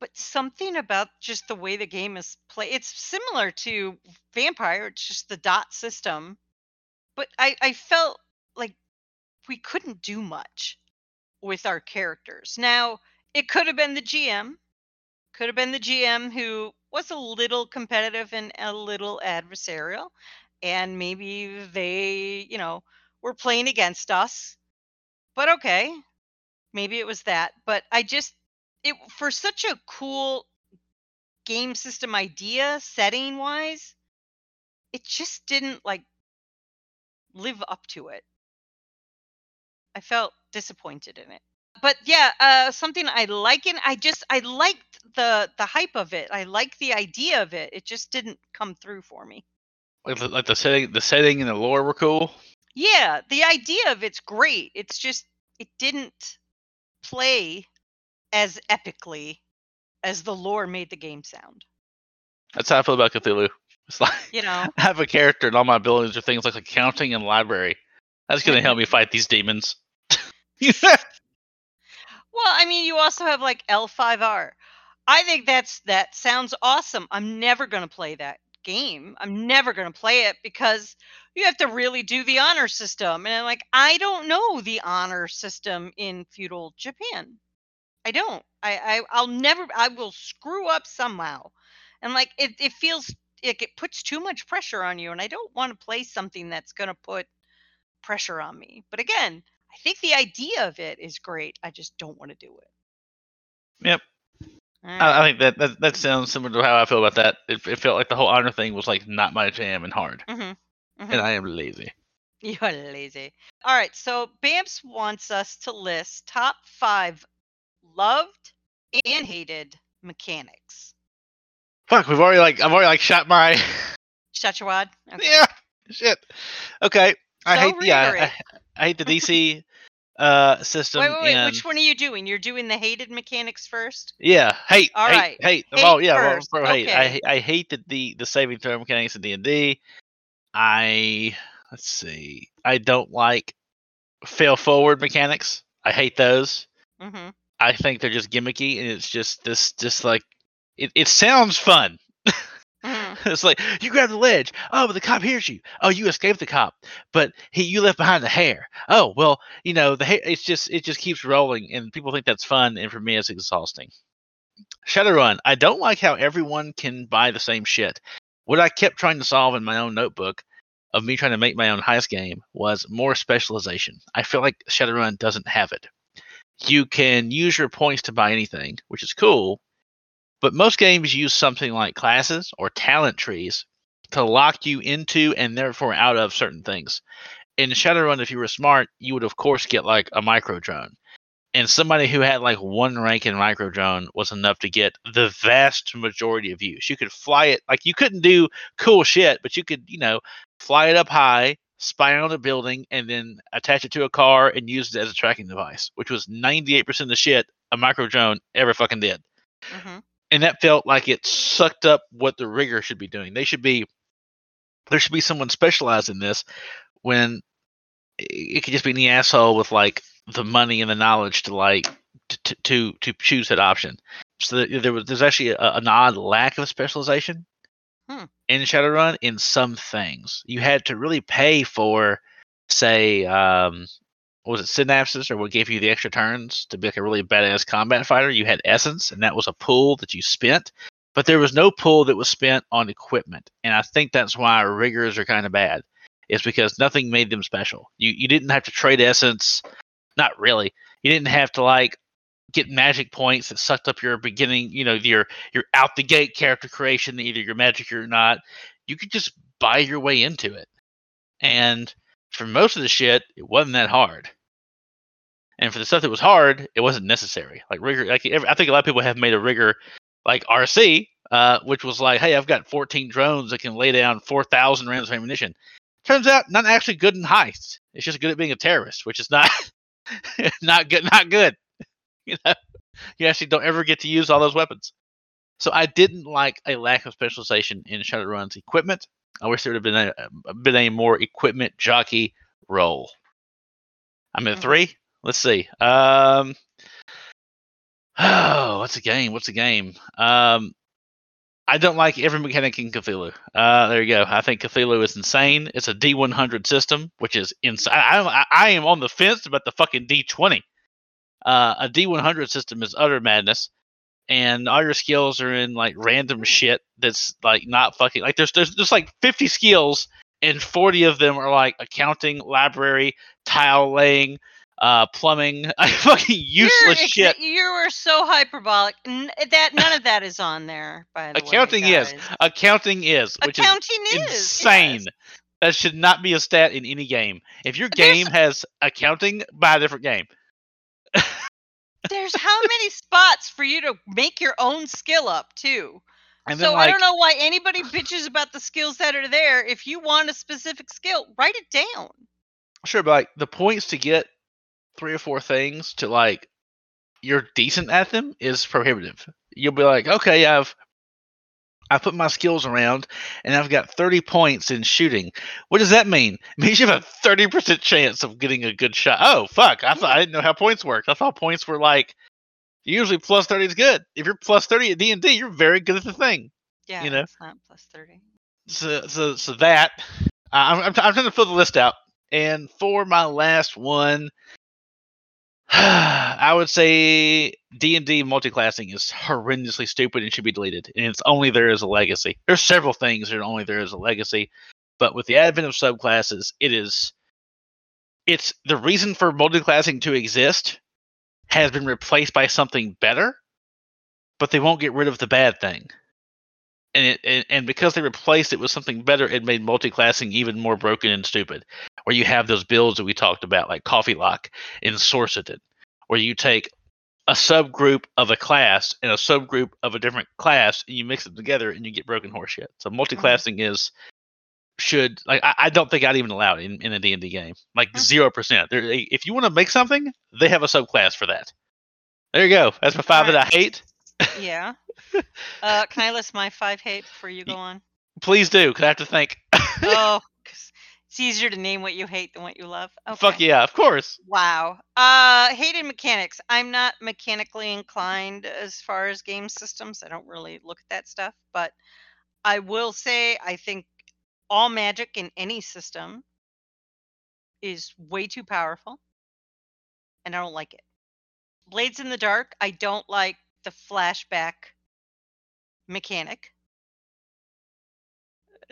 But something about just the way the game is played, it's similar to Vampire. It's just the dot system, but I I felt like we couldn't do much with our characters. Now it could have been the GM, could have been the GM who was a little competitive and a little adversarial, and maybe they, you know, were playing against us. But okay, maybe it was that. But I just, it for such a cool game system idea, setting wise, it just didn't like live up to it. I felt disappointed in it but yeah, uh, something I like in I just I liked the the hype of it. I like the idea of it. It just didn't come through for me.
Like the, like the setting, the setting and the lore were cool.
Yeah, the idea of it's great. It's just it didn't play as epically as the lore made the game sound.
That's how I feel about Cthulhu. It's like
You know,
I have a character and all my abilities are things like accounting and library. That's gonna help me fight these demons.
Well, I mean, you also have like L5R. I think that's that sounds awesome. I'm never going to play that game. I'm never going to play it because you have to really do the honor system. And I'm like, I don't know the honor system in feudal Japan. I don't. I, I I'll never I will screw up somehow. And like it it feels like it puts too much pressure on you and I don't want to play something that's going to put pressure on me. But again, I think the idea of it is great. I just don't want to do it.
Yep.
All
I. I think that, that that sounds similar to how I feel about that. It, it felt like the whole honor thing was like not my jam and hard,
Mhm, mhm.
and I am lazy.
You're lazy. All right, so Bamps wants us to list top five loved and hated mechanics.
Fuck, we've already like I've already like shot my
Shachawad? Okay.
yeah shit. Okay, I hate yeah. I, I hate the DC uh system.
Wait, wait, wait.
and-
Which one are you doing? You're doing the hated mechanics first?
Yeah, hate,
All
hate,
right.
hate.
Hate
oh yeah, well,
first.
bro, hate. I
Okay.
ha- I hate the, the the saving throw mechanics in D and D. I let's see. I don't like fail forward mechanics. I hate those.
Mm-hmm.
I think they're just gimmicky, and it's just this, just like it. It sounds fun. it's like you grab the ledge. Oh, but the cop hears you. Oh, you escaped the cop, but he you left behind the hair. Oh, well, you know the hair. It's just it just keeps rolling, and people think that's fun, and for me, it's exhausting. Shadowrun. I don't like how everyone can buy the same shit. What I kept trying to solve in my own notebook of me trying to make my own heist game was more specialization. I feel like Shadowrun doesn't have it. You can use your points to buy anything, which is cool, but most games use something like classes or talent trees to lock you into and therefore out of certain things. In Shadowrun, if you were smart, you would of course get like a micro drone. And somebody who had like one rank in micro drone was enough to get the vast majority of use. You could fly it like you couldn't do cool shit, but you could, you know, fly it up high, spy on a building, and then attach it to a car and use it as a tracking device, which was 98% of the shit a micro drone ever fucking did
hmm
and that felt like it sucked up what the rigger should be doing. They should be there should be someone specialized in this when it could just be any asshole with like the money and the knowledge to like to to to choose that option. So there was there's actually a, an odd lack of specialization
Hmm.
in Shadowrun in some things. You had to really pay for, say, um, was it synapses or what gave you the extra turns to be like a really badass combat fighter? You had essence, and that was a pool that you spent. But there was no pool that was spent on equipment, and I think that's why riggers are kind of bad. Is because nothing made them special. You you didn't have to trade essence, not really. You didn't have to like get magic points that sucked up your beginning, you know, your your out the gate character creation, either your magic or not. You could just buy your way into it. And for most of the shit, it wasn't that hard. And for the stuff that was hard, it wasn't necessary. Like rigger, like every, I think a lot of people have made a rigger like RC, uh, which was like, hey, I've got 14 drones that can lay down 4,000 rounds of ammunition. Turns out, not actually good in heists. It's just good at being a terrorist, which is not not good. Not good. You know, you actually don't ever get to use all those weapons. So I didn't like a lack of specialization in Shadowrun's equipment. I wish there would have been a been a more equipment jockey role. I'm at
Mhm.
three. Let's see. Um, oh, what's a game? What's a game? Um, I don't like every mechanic in Cthulhu. Uh, there you go. I think Cthulhu is insane. It's a D100 system, which is insane. I, I, I am on the fence about the fucking D20. Uh, a D100 system is utter madness, and all your skills are in like random shit that's like not fucking like there's there's just like 50 skills, and 40 of them are like accounting, library, tile laying, uh, plumbing, fucking useless
You're
shit.
You are so hyperbolic. N- that none of that is on there. By the
Accounting
way,
is. Accounting is, which is
Accounting is
insane.
yes.
That should not be a stat in any game. If your
There's-
game has accounting, buy a different game.
There's how many spots for you to make your own skill up too.
And
so
then
I don't know why anybody bitches about the skills that are there. If you want a specific skill, write it down.
sure, but like the points to get three or four things to like you're decent at them is prohibitive. You'll be like, okay, I've I put my skills around and I've got 30 points in shooting. What does that mean? It means you have a 30% chance of getting a good shot. Oh, fuck. I thought I didn't know how points worked. I thought points were like usually plus 30 is good. If you're plus 30 at D&D, you're very good at the thing.
Yeah,
You know?
it's not plus thirty.
so so so that I'm, I'm I'm trying to fill the list out. And for my last one, I would say D and D multiclassing is horrendously stupid and should be deleted. And it's only there as a legacy. There's several things that are only there as a legacy, but with the advent of subclasses, it is it's the reason for multiclassing to exist has been replaced by something better, but they won't get rid of the bad thing and it and, and because they replaced it with something better, it made multiclassing even more broken and stupid. Where you have those builds that we talked about, like Coffee Lock and Sorcadin, where you take a subgroup of a class and a subgroup of a different class, and you mix them together, and you get broken horseshit. So multiclassing is should like I, I don't think I'd even allow it in, in a D and D game. Like
Mhm.
zero percent. If you want to make something, they have a subclass for that. There you go. That's my five that I hate.
Yeah. uh, can I list my five hate before you go on?
Please do, because I have to think.
oh, it's easier to name what you hate than what you love. Okay.
Fuck yeah, of course.
Wow. Uh, hated mechanics. I'm not mechanically inclined as far as game systems. I don't really look at that stuff, but I will say I think all magic in any system is way too powerful, and I don't like it. Blades in the Dark. I don't like the flashback mechanic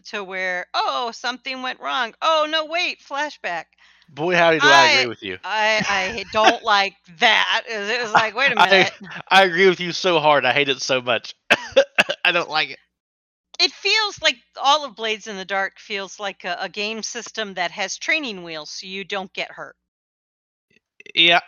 to where oh something went wrong. Oh no, wait, flashback.
Boy, howdy, do I,
I-
agree with you.
I I don't like that. It was, like, wait a
I-
minute.
I agree with you so hard. I hate it so much. I don't like it.
It feels like all of Blades in the Dark feels like a, a game system that has training wheels, so you don't get hurt.
Yeah.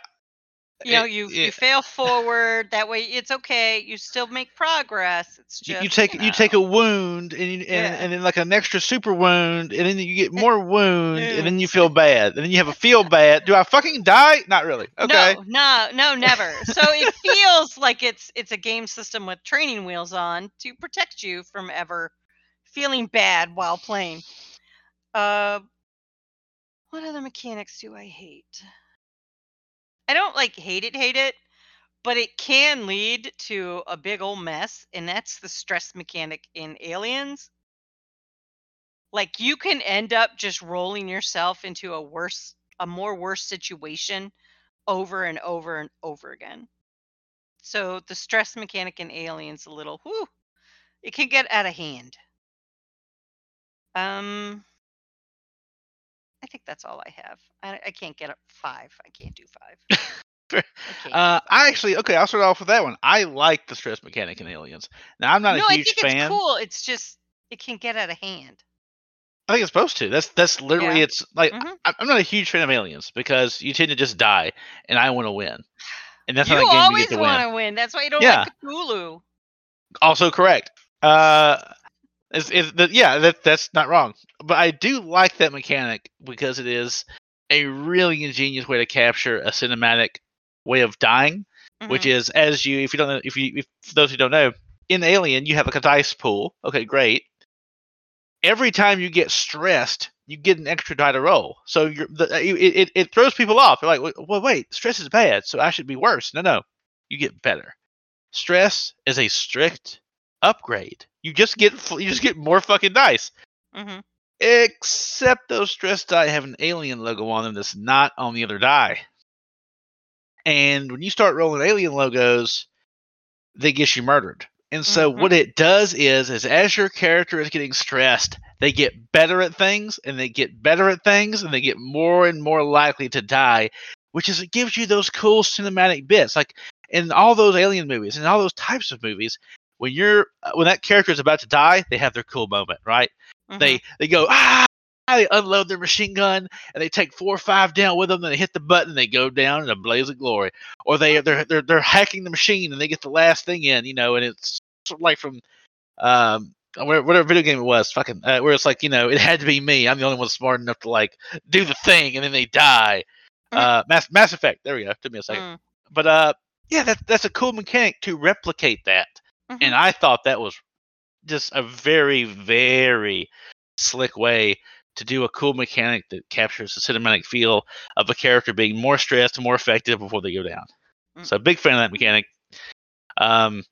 You know, you
it-
you fail forward. That way, it's okay. You still make progress. It's
you,
just
you take you, take a wound and you, and,
Yeah.
and then like an extra super wound and then you get more wound and then you feel bad and then you have a feel bad. Do I fucking die? Not really. Okay.
No, no, no, never. so it feels like it's it's a game system with training wheels on to protect you from ever feeling bad while playing. Uh, what other mechanics do I hate? I don't like hate it, hate it, but it can lead to a big old mess, and that's the stress mechanic in Aliens. Like you can end up just rolling yourself into a worse, a more worse situation over and over and over again. So the stress mechanic in Aliens a little, whew, it can get out of hand. Um, I think that's all I have. I, I can't get up five. I can't do five. I
Uh. I actually okay. I'll start off with that one. I like the stress mechanic in Aliens. Now I'm not
no,
a huge I
think
fan.
it's cool. It's just it can get out of hand.
I think it's supposed to. That's that's literally
Yeah.
it's like
Mhm.
I- I'm not a huge fan of Aliens because you tend to just die, and I want to win, and that's
you
not a game you
always
get to
want
win.
to win. That's why you don't
Yeah.
like Cthulhu.
Also correct. Uh, is is that yeah that that's not wrong. But I do like that mechanic because it is a really ingenious way to capture a cinematic way of dying, which
Mhm.
is as you if you don't know if you if for those who don't know in Alien you have a dice pool. Okay, great. Every time you get stressed, you get an extra die to roll. So you're the, it, it it throws people off. They're like, well, wait, stress is bad, so I should be worse. No, no, you get better. Stress is a strict upgrade. You just get you just get more fucking dice.
Mhm.
Except those stress die have an alien logo on them that's not on the other die. And when you start rolling alien logos, they get you murdered. And so
Mhm.
what it does is is as your character is getting stressed, they get better at things and they get better at things and they get more and more likely to die, which is it gives you those cool cinematic bits. Like in all those alien movies and all those types of movies, when you're uh, when that character is about to die, they have their cool moment, right?
Mhm.
They they go ah, they unload their machine gun and they take four or five down with them. Then they hit the button, and they go down in a blaze of glory. Or they they're they're they're hacking the machine and they get the last thing in, you know. And it's sort of like from um whatever, video game it was, fucking uh, where it's like you know it had to be me. I'm the only one smart enough to like do the thing, and then they die.
Mhm.
Uh, Mass Mass Effect. There we go. Took me a second.
Mm.
But uh, yeah, that that's a cool mechanic to replicate that
Mhm.
and I thought that was just a very, very slick way to do a cool mechanic that captures the cinematic feel of a character being more stressed and more effective before they go down.
Mm.
So big fan of that mechanic. Um,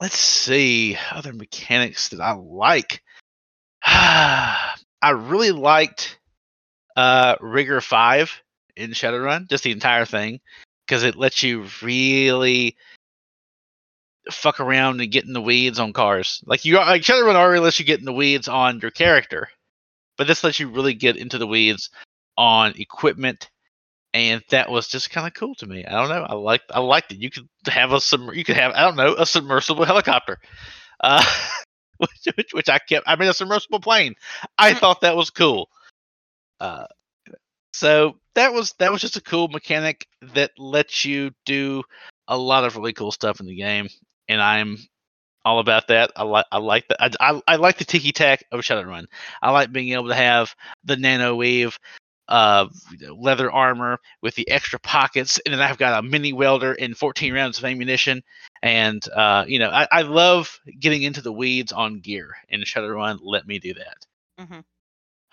let's see other mechanics that I like. I really liked uh, Rigger Five in Shadowrun, just the entire thing, because it lets you really fuck around and get in the weeds on cars. Like you, are like Shadowrun already lets you get in the weeds on your character, but this lets you really get into the weeds on equipment, and that was just kind of cool to me. I don't know. I liked, I liked it. You could have a sub, you could have, I don't know, a submersible helicopter, uh, which, which, which I kept. I mean, a submersible plane. I
Mm.
thought that was cool. Uh, so that was that was just a cool mechanic that lets you do a lot of really cool stuff in the game, and I'm all about that. I like I like the I, I, I like the tiki tack of Shadowrun. I like being able to have the nano weave, uh, leather armor with the extra pockets, and then I've got a mini welder and 14 rounds of ammunition. And uh, you know, I, I love getting into the weeds on gear, and Shadowrun let me do that.
Mhm.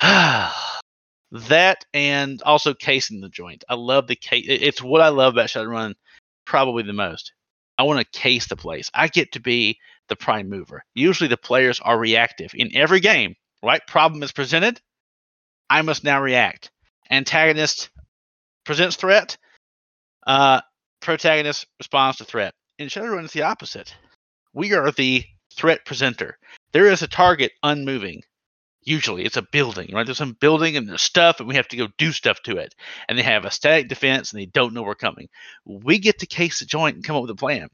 that and also casing the joint. I love the case. It's what I love about Shadowrun probably the most. I want to case the place. I get to be the prime mover. Usually the players are reactive in every game. Right problem is presented. I must now react. Antagonist presents threat. Uh, protagonist responds to threat. In Shadowrun, it's the opposite. We are the threat presenter. There is a target unmoving. Usually, it's a building, right? There's some building and there's stuff, and we have to go do stuff to it. And they have a static defense, and they don't know we're coming. We get to case the joint and come up with a plan.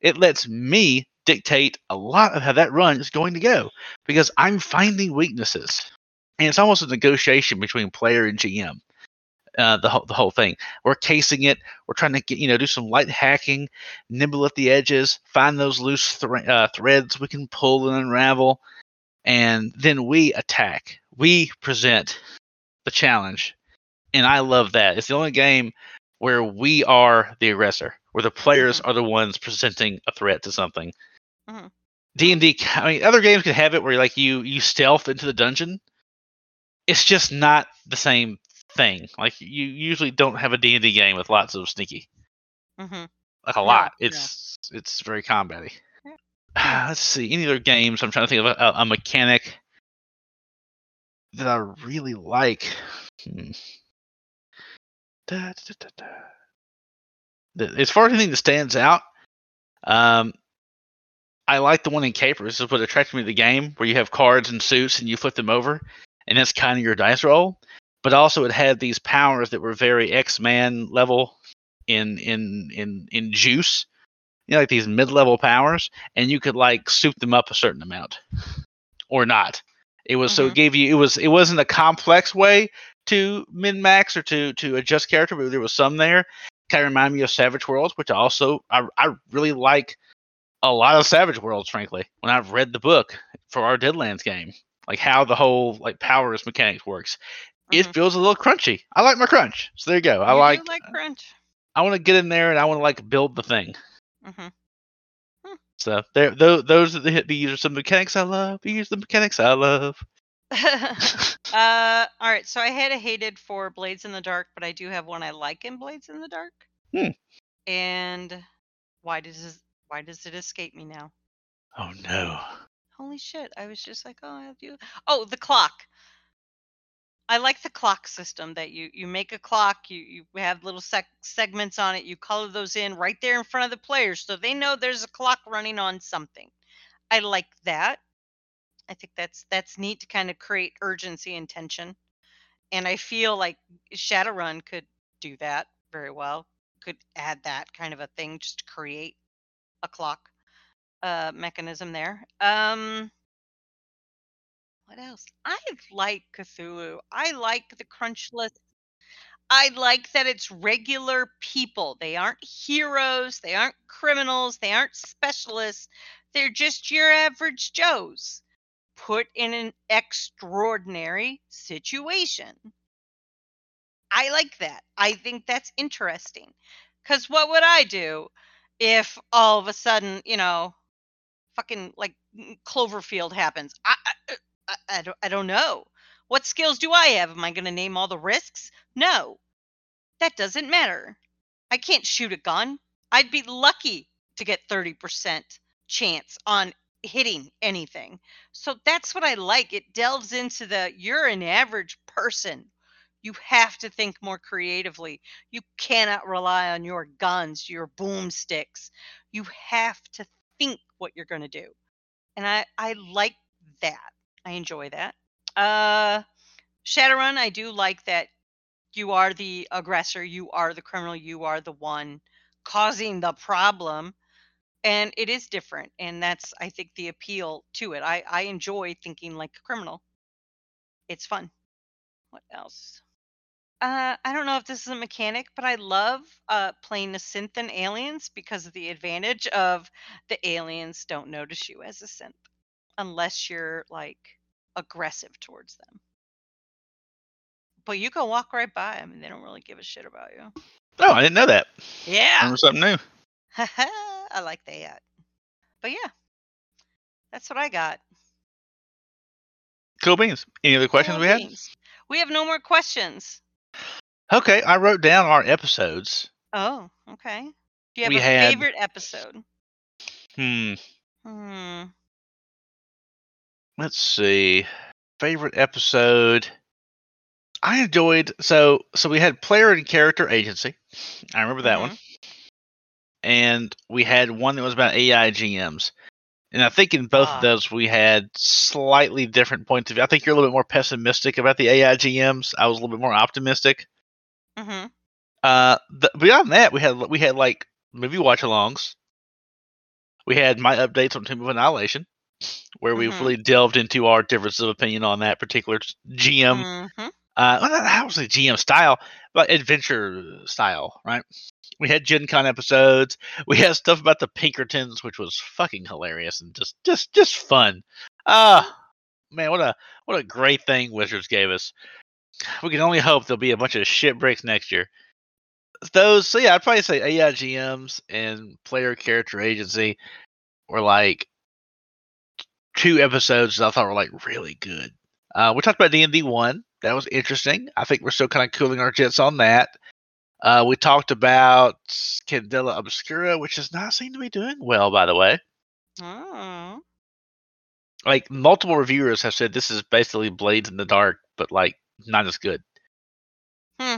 It lets me dictate a lot of how that run is going to go because I'm finding weaknesses, and it's almost a negotiation between player and GM. Uh, the whole the whole thing. We're casing it. We're trying to get you know do some light hacking, nibble at the edges, find those loose thre- uh, threads we can pull and unravel, and then we attack. We present the challenge, and I love that. It's the only game where we are the aggressor, where the players
Mhm.
are the ones presenting a threat to something.
Mhm.
D and D. I mean, other games can have it where like you you stealth into the dungeon. It's just not the same thing. Like you usually don't have a D and D game with lots of sneaky.
Mm-hmm.
like a lot. It's it's very combaty. Let's see any other games. I'm trying to think of a, a mechanic that I really like. Hmm. Da, da, da. As far as anything that stands out, um, I like the one in Capers. This is what attracted me to the game, where you have cards and suits and you flip them over, and that's kind of your dice roll. But also, it had these powers that were very X-Man level in in in in juice. You know, like these mid-level powers, and you could like soup them up a certain amount, or not. It was so it gave you it was it wasn't a complex way to min max or to to adjust character, but there was some there. Kind of remind me of Savage Worlds, which also I I really like a lot of Savage Worlds, frankly. When I've read the book for our Deadlands game, like how the whole like powers mechanics works, it
Mhm.
feels a little crunchy. I like my crunch, so there you go. I
You
like,
like crunch.
I want to get in there and I want to like build the thing.
Hmm
So there, those, those are the these are some mechanics I love. These are the mechanics I love.
uh, all right. So I had a hated for Blades in the Dark, but I do have one I like in Blades in the Dark.
Hmm.
And why does this, why does it escape me now?
oh no.
Holy shit! I was just like, oh, I do. Oh, the clock. I like the clock system that you you make a clock, you you have little sec- segments on it, you color those in right there in front of the players so they know there's a clock running on something. I like that. I think that's that's neat to kind of create urgency and tension. And I feel like Shadowrun could do that very well. Could add that kind of a thing just to create a clock uh mechanism there. Um what else? I like Cthulhu. I like the crunchless. I like that it's regular people. They aren't heroes. They aren't criminals. They aren't specialists. They're just your average Joes put in an extraordinary situation. I like that. I think that's interesting. Because what would I do if all of a sudden, you know, fucking like Cloverfield happens? I, I, uh, I, I, don't, I don't know. What skills do I have? Am I going to name all the risks? No. That doesn't matter. I can't shoot a gun. I'd be lucky to get 30% chance on hitting anything. So that's what I like. It delves into the you're an average person. You have to think more creatively. You cannot rely on your guns, your boomsticks. You have to think what you're going to do. And I I like that. I enjoy that. Uh Shadowrun, I do like that you are the aggressor, you are the criminal, you are the one causing the problem. And it is different. And that's I think the appeal to it. I, I enjoy thinking like a criminal. It's fun. What else? Uh, I don't know if this is a mechanic, but I love uh, playing the synth and aliens because of the advantage of the aliens don't notice you as a synth unless you're like aggressive towards them. But you can walk right by them and they don't really give a shit about you.
Oh, I didn't know that.
Yeah,
Learned something new.
I like that. But yeah, that's what I got.
Cool beans. Any other questions
Cool
we had?
beans. We have no more questions.
Okay, I wrote down our episodes.
Oh, okay. Do you have
We
a
had-
favorite episode?
Hmm.
Hmm.
Let's see. Favorite episode. I enjoyed so so we had player and character agency. I remember that one. And we had one that was about AI GMs. And I think in both
Ah.
of those we had slightly different points of view. I think you're a little bit more pessimistic about the AI GMs. I was a little bit more optimistic.
Mm-hmm.
Uh, beyond that, we had we had like movie watch-alongs. We had my updates on Tomb of Annihilation, where we
Mhm.
really delved into our differences of opinion on that particular GM.
mm-hmm.
Uh, well, not how was the GM style, but adventure style, right? We had Gen Con episodes. We had stuff about the Pinkertons, which was fucking hilarious and just just just fun. Ah, man, what a what a great thing Wizards gave us. We can only hope there'll be a bunch of shit breaks next year. Those, so yeah, I'd probably say AI GMs and player character agency were like two episodes that I thought were like really good. Uh, we talked about D and D one. That was interesting. I think we're still kind of cooling our jets on that. Uh, we talked about Candela Obscura, which does not seem to be doing well, by the way.
Oh.
Like multiple reviewers have said, this is basically Blades in the Dark, but like not as good.
Hmm.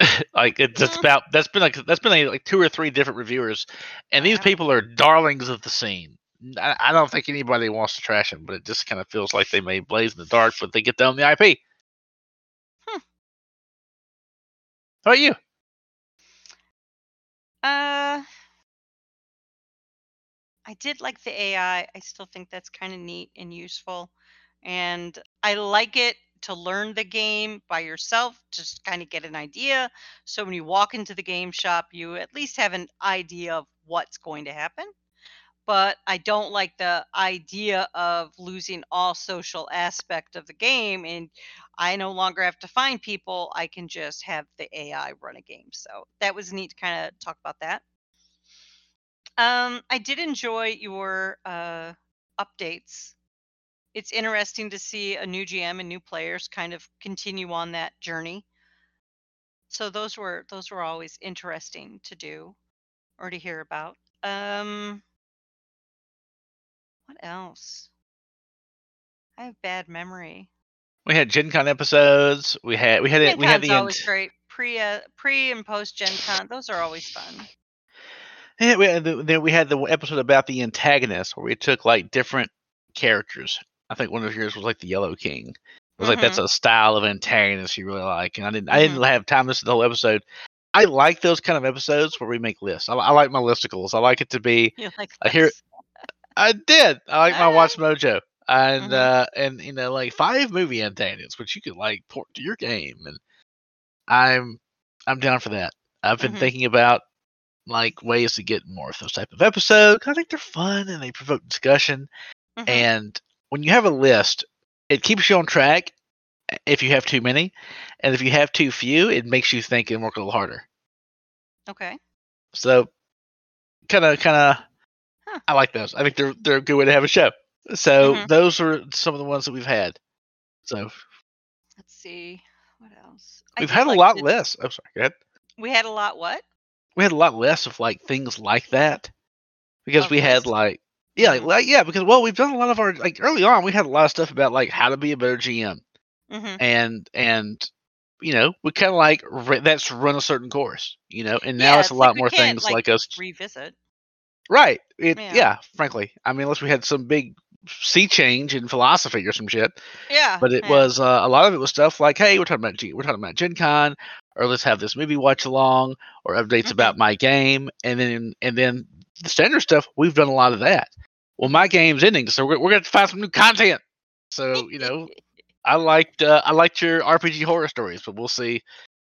like it's, it's
Hmm.
about that's been like that's been like, like two or three different reviewers, and these people are darlings of the scene. I, don't think anybody wants to trash them, but it just kind of feels like they made Blades in the Dark, but they get down the IP.
Hmm.
How about you?
Uh, I did like the AI. I still think that's kind of neat and useful. And I like it to learn the game by yourself, just kind of get an idea. So when you walk into the game shop, you at least have an idea of what's going to happen. But I don't like the idea of losing all social aspect of the game and I no longer have to find people. I can just have the AI run a game. So that was neat to kind of talk about that. Um, I did enjoy your uh, updates. It's interesting to see a new GM and new players kind of continue on that journey. So those were those were always interesting to do or to hear about. Um, what else? I have bad memory.
We had Gen Con episodes. We had we had it. We had the
always
ant-
great. Pre uh, pre and post Gen Con, those are always fun.
Yeah, we had the, then we had the episode about the antagonist where we took like different characters. I think one of yours was like the Yellow King. It was like that's a style of antagonist you really like, and I didn't I didn't have time to listen to the whole episode. I like those kind of episodes where we make lists. I, I like my listicles. I like it to be.
You like
I hear-
this?
I did. I like my Watch Mojo, and
Mhm.
uh, and you know like five movie antagonists, which you could like port to your game, and I'm I'm down for that. I've been
Mhm.
thinking about like ways to get more of those type of episodes. I think they're fun and they provoke discussion.
Mhm.
And when you have a list, it keeps you on track. If you have too many, and if you have too few, it makes you think and work a little harder.
Okay.
So, kind of, kind of. I like those. I think they're they're a good way to have a show. So
Mhm.
those are some of the ones that we've had. So
Let's see. What else?
We've had a
like
lot
the-
less. I'm sorry. Go ahead.
We had a lot. What?
We had a lot less of like things like that because we had like yeah,
Mhm.
like yeah, because well, we've done a lot of our like early on. We had a lot of stuff about like how to be a better GM
Mm-hmm.
and and you know we kind of like re- that's run a certain course, you know, and now
Yeah,
it's a
like
lot more things
like,
like us
Revisit.
Right. It,
Yeah.
yeah. frankly. I mean, unless we had some big sea change in philosophy or some shit.
Yeah.
But it
yeah.
was uh, a lot of it was stuff like, hey, we're talking about G- we're talking about Gen Con, or let's have this movie watch along, or updates
Mhm.
about my game, and then and then the standard stuff. We've done a lot of that. Well, my game's ending, so we're we're gonna find some new content. So you know, I liked uh, I liked your RPG horror stories, but we'll see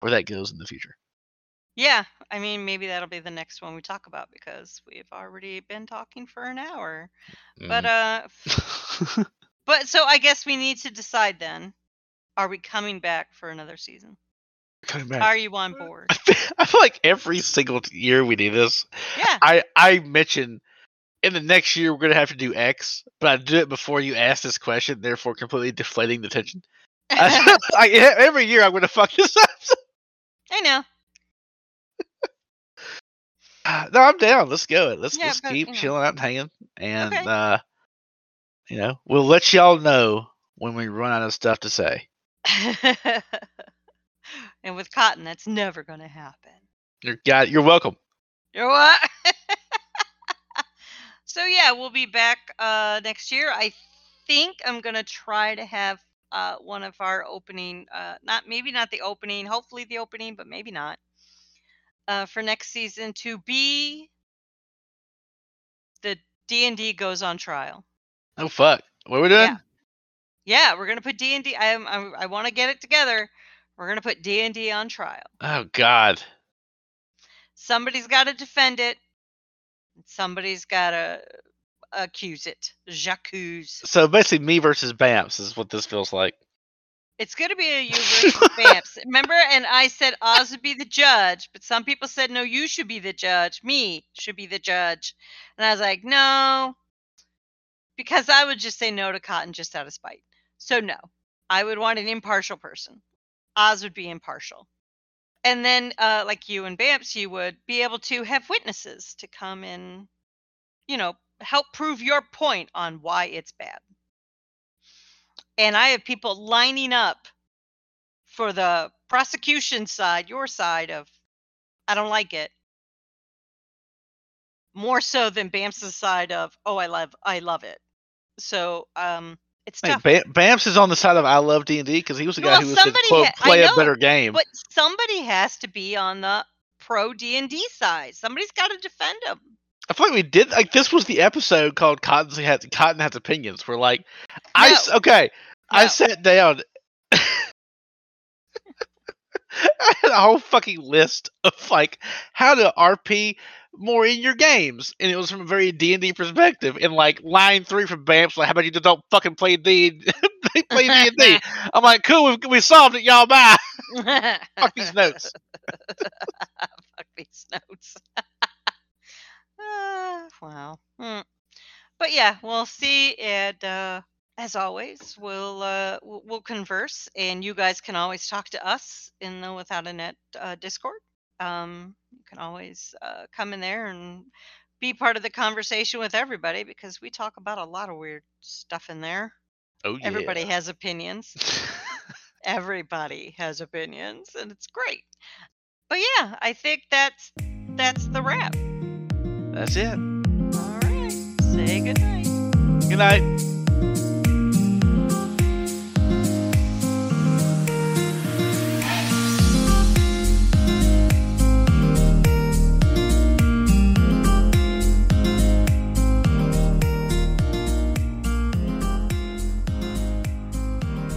where that goes in the future.
Yeah, I mean, maybe that'll be the next one we talk about because we've already been talking for an hour. But uh,
Mm.
but so I guess we need to decide then: Are we coming back for another season?
Coming back.
Are you on board?
I feel, like every single year we do this,
Yeah.
I I mention in the next year we're gonna have to do X, but I do it before you ask this question, therefore completely deflating the tension. I, I- every year I'm gonna fuck this up.
I know.
No, I'm down. Let's go. Let's
Yeah,
let's
but,
keep
you know.
chilling out and hanging, and
Okay.
uh, you know we'll let y'all know when we run out of stuff to say.
and with Cotton, that's never going to happen.
You're got. You're welcome.
You're what? so yeah, we'll be back uh next year. I think I'm gonna try to have uh one of our opening uh not maybe not the opening, hopefully the opening, but maybe not. Uh for next season to be the D and D goes on trial.
Oh fuck. What are we doing?
Yeah. Yeah, we're gonna put D and D. I am I, I want to get it together. We're gonna put D and D on trial.
Oh god.
Somebody's got to defend it. Somebody's got to accuse it. J'accuse.
So basically, me versus Bamps is what this feels like.
It's going to be a you versus Bamps. Remember? And I said Oz would be the judge, but some people said, no, you should be the judge. Me should be the judge. And I was like, no. Because I would just say no to Cotton just out of spite. So, no. I would want an impartial person. Oz would be impartial. and then uh, like you and Bamps, you would be able to have witnesses to come and, you know, help prove your point on why it's bad. And I have people lining up for the prosecution side, your side of, I don't like it. More so than Bamps' side of, oh, I love, I love it. So, um, it's
Hey,
tough.
Bam- Bamps is on the side of I love D and D because he was the guy
Well,
who was quote,
ha-
play a better game.
But somebody has to be on the pro D and D side. Somebody's got to defend him.
I feel like we did like this was the episode called Cotton has Cotton has opinions. Where like I
No.
okay, I sat down. I had a whole fucking list of like how to RP more in your games, and it was from a very D and D perspective. And like line three from Bamps, like how about you just don't fucking play D, play D and D? I'm like, cool, we, we solved it, y'all. Bye. Fuck these notes.
Fuck these notes. Ah, wow. Hmm. But yeah, we'll see. And uh, as always, we'll, uh, we'll converse, and you guys can always talk to us in the Without a Net uh, Discord. Um, you can always uh, come in there and be part of the conversation with everybody because we talk about a lot of weird stuff in there.
Oh yeah.
Everybody has opinions. everybody has opinions and it's great but yeah i think that's that's the wrap
That's it.
all right say good night
Good night.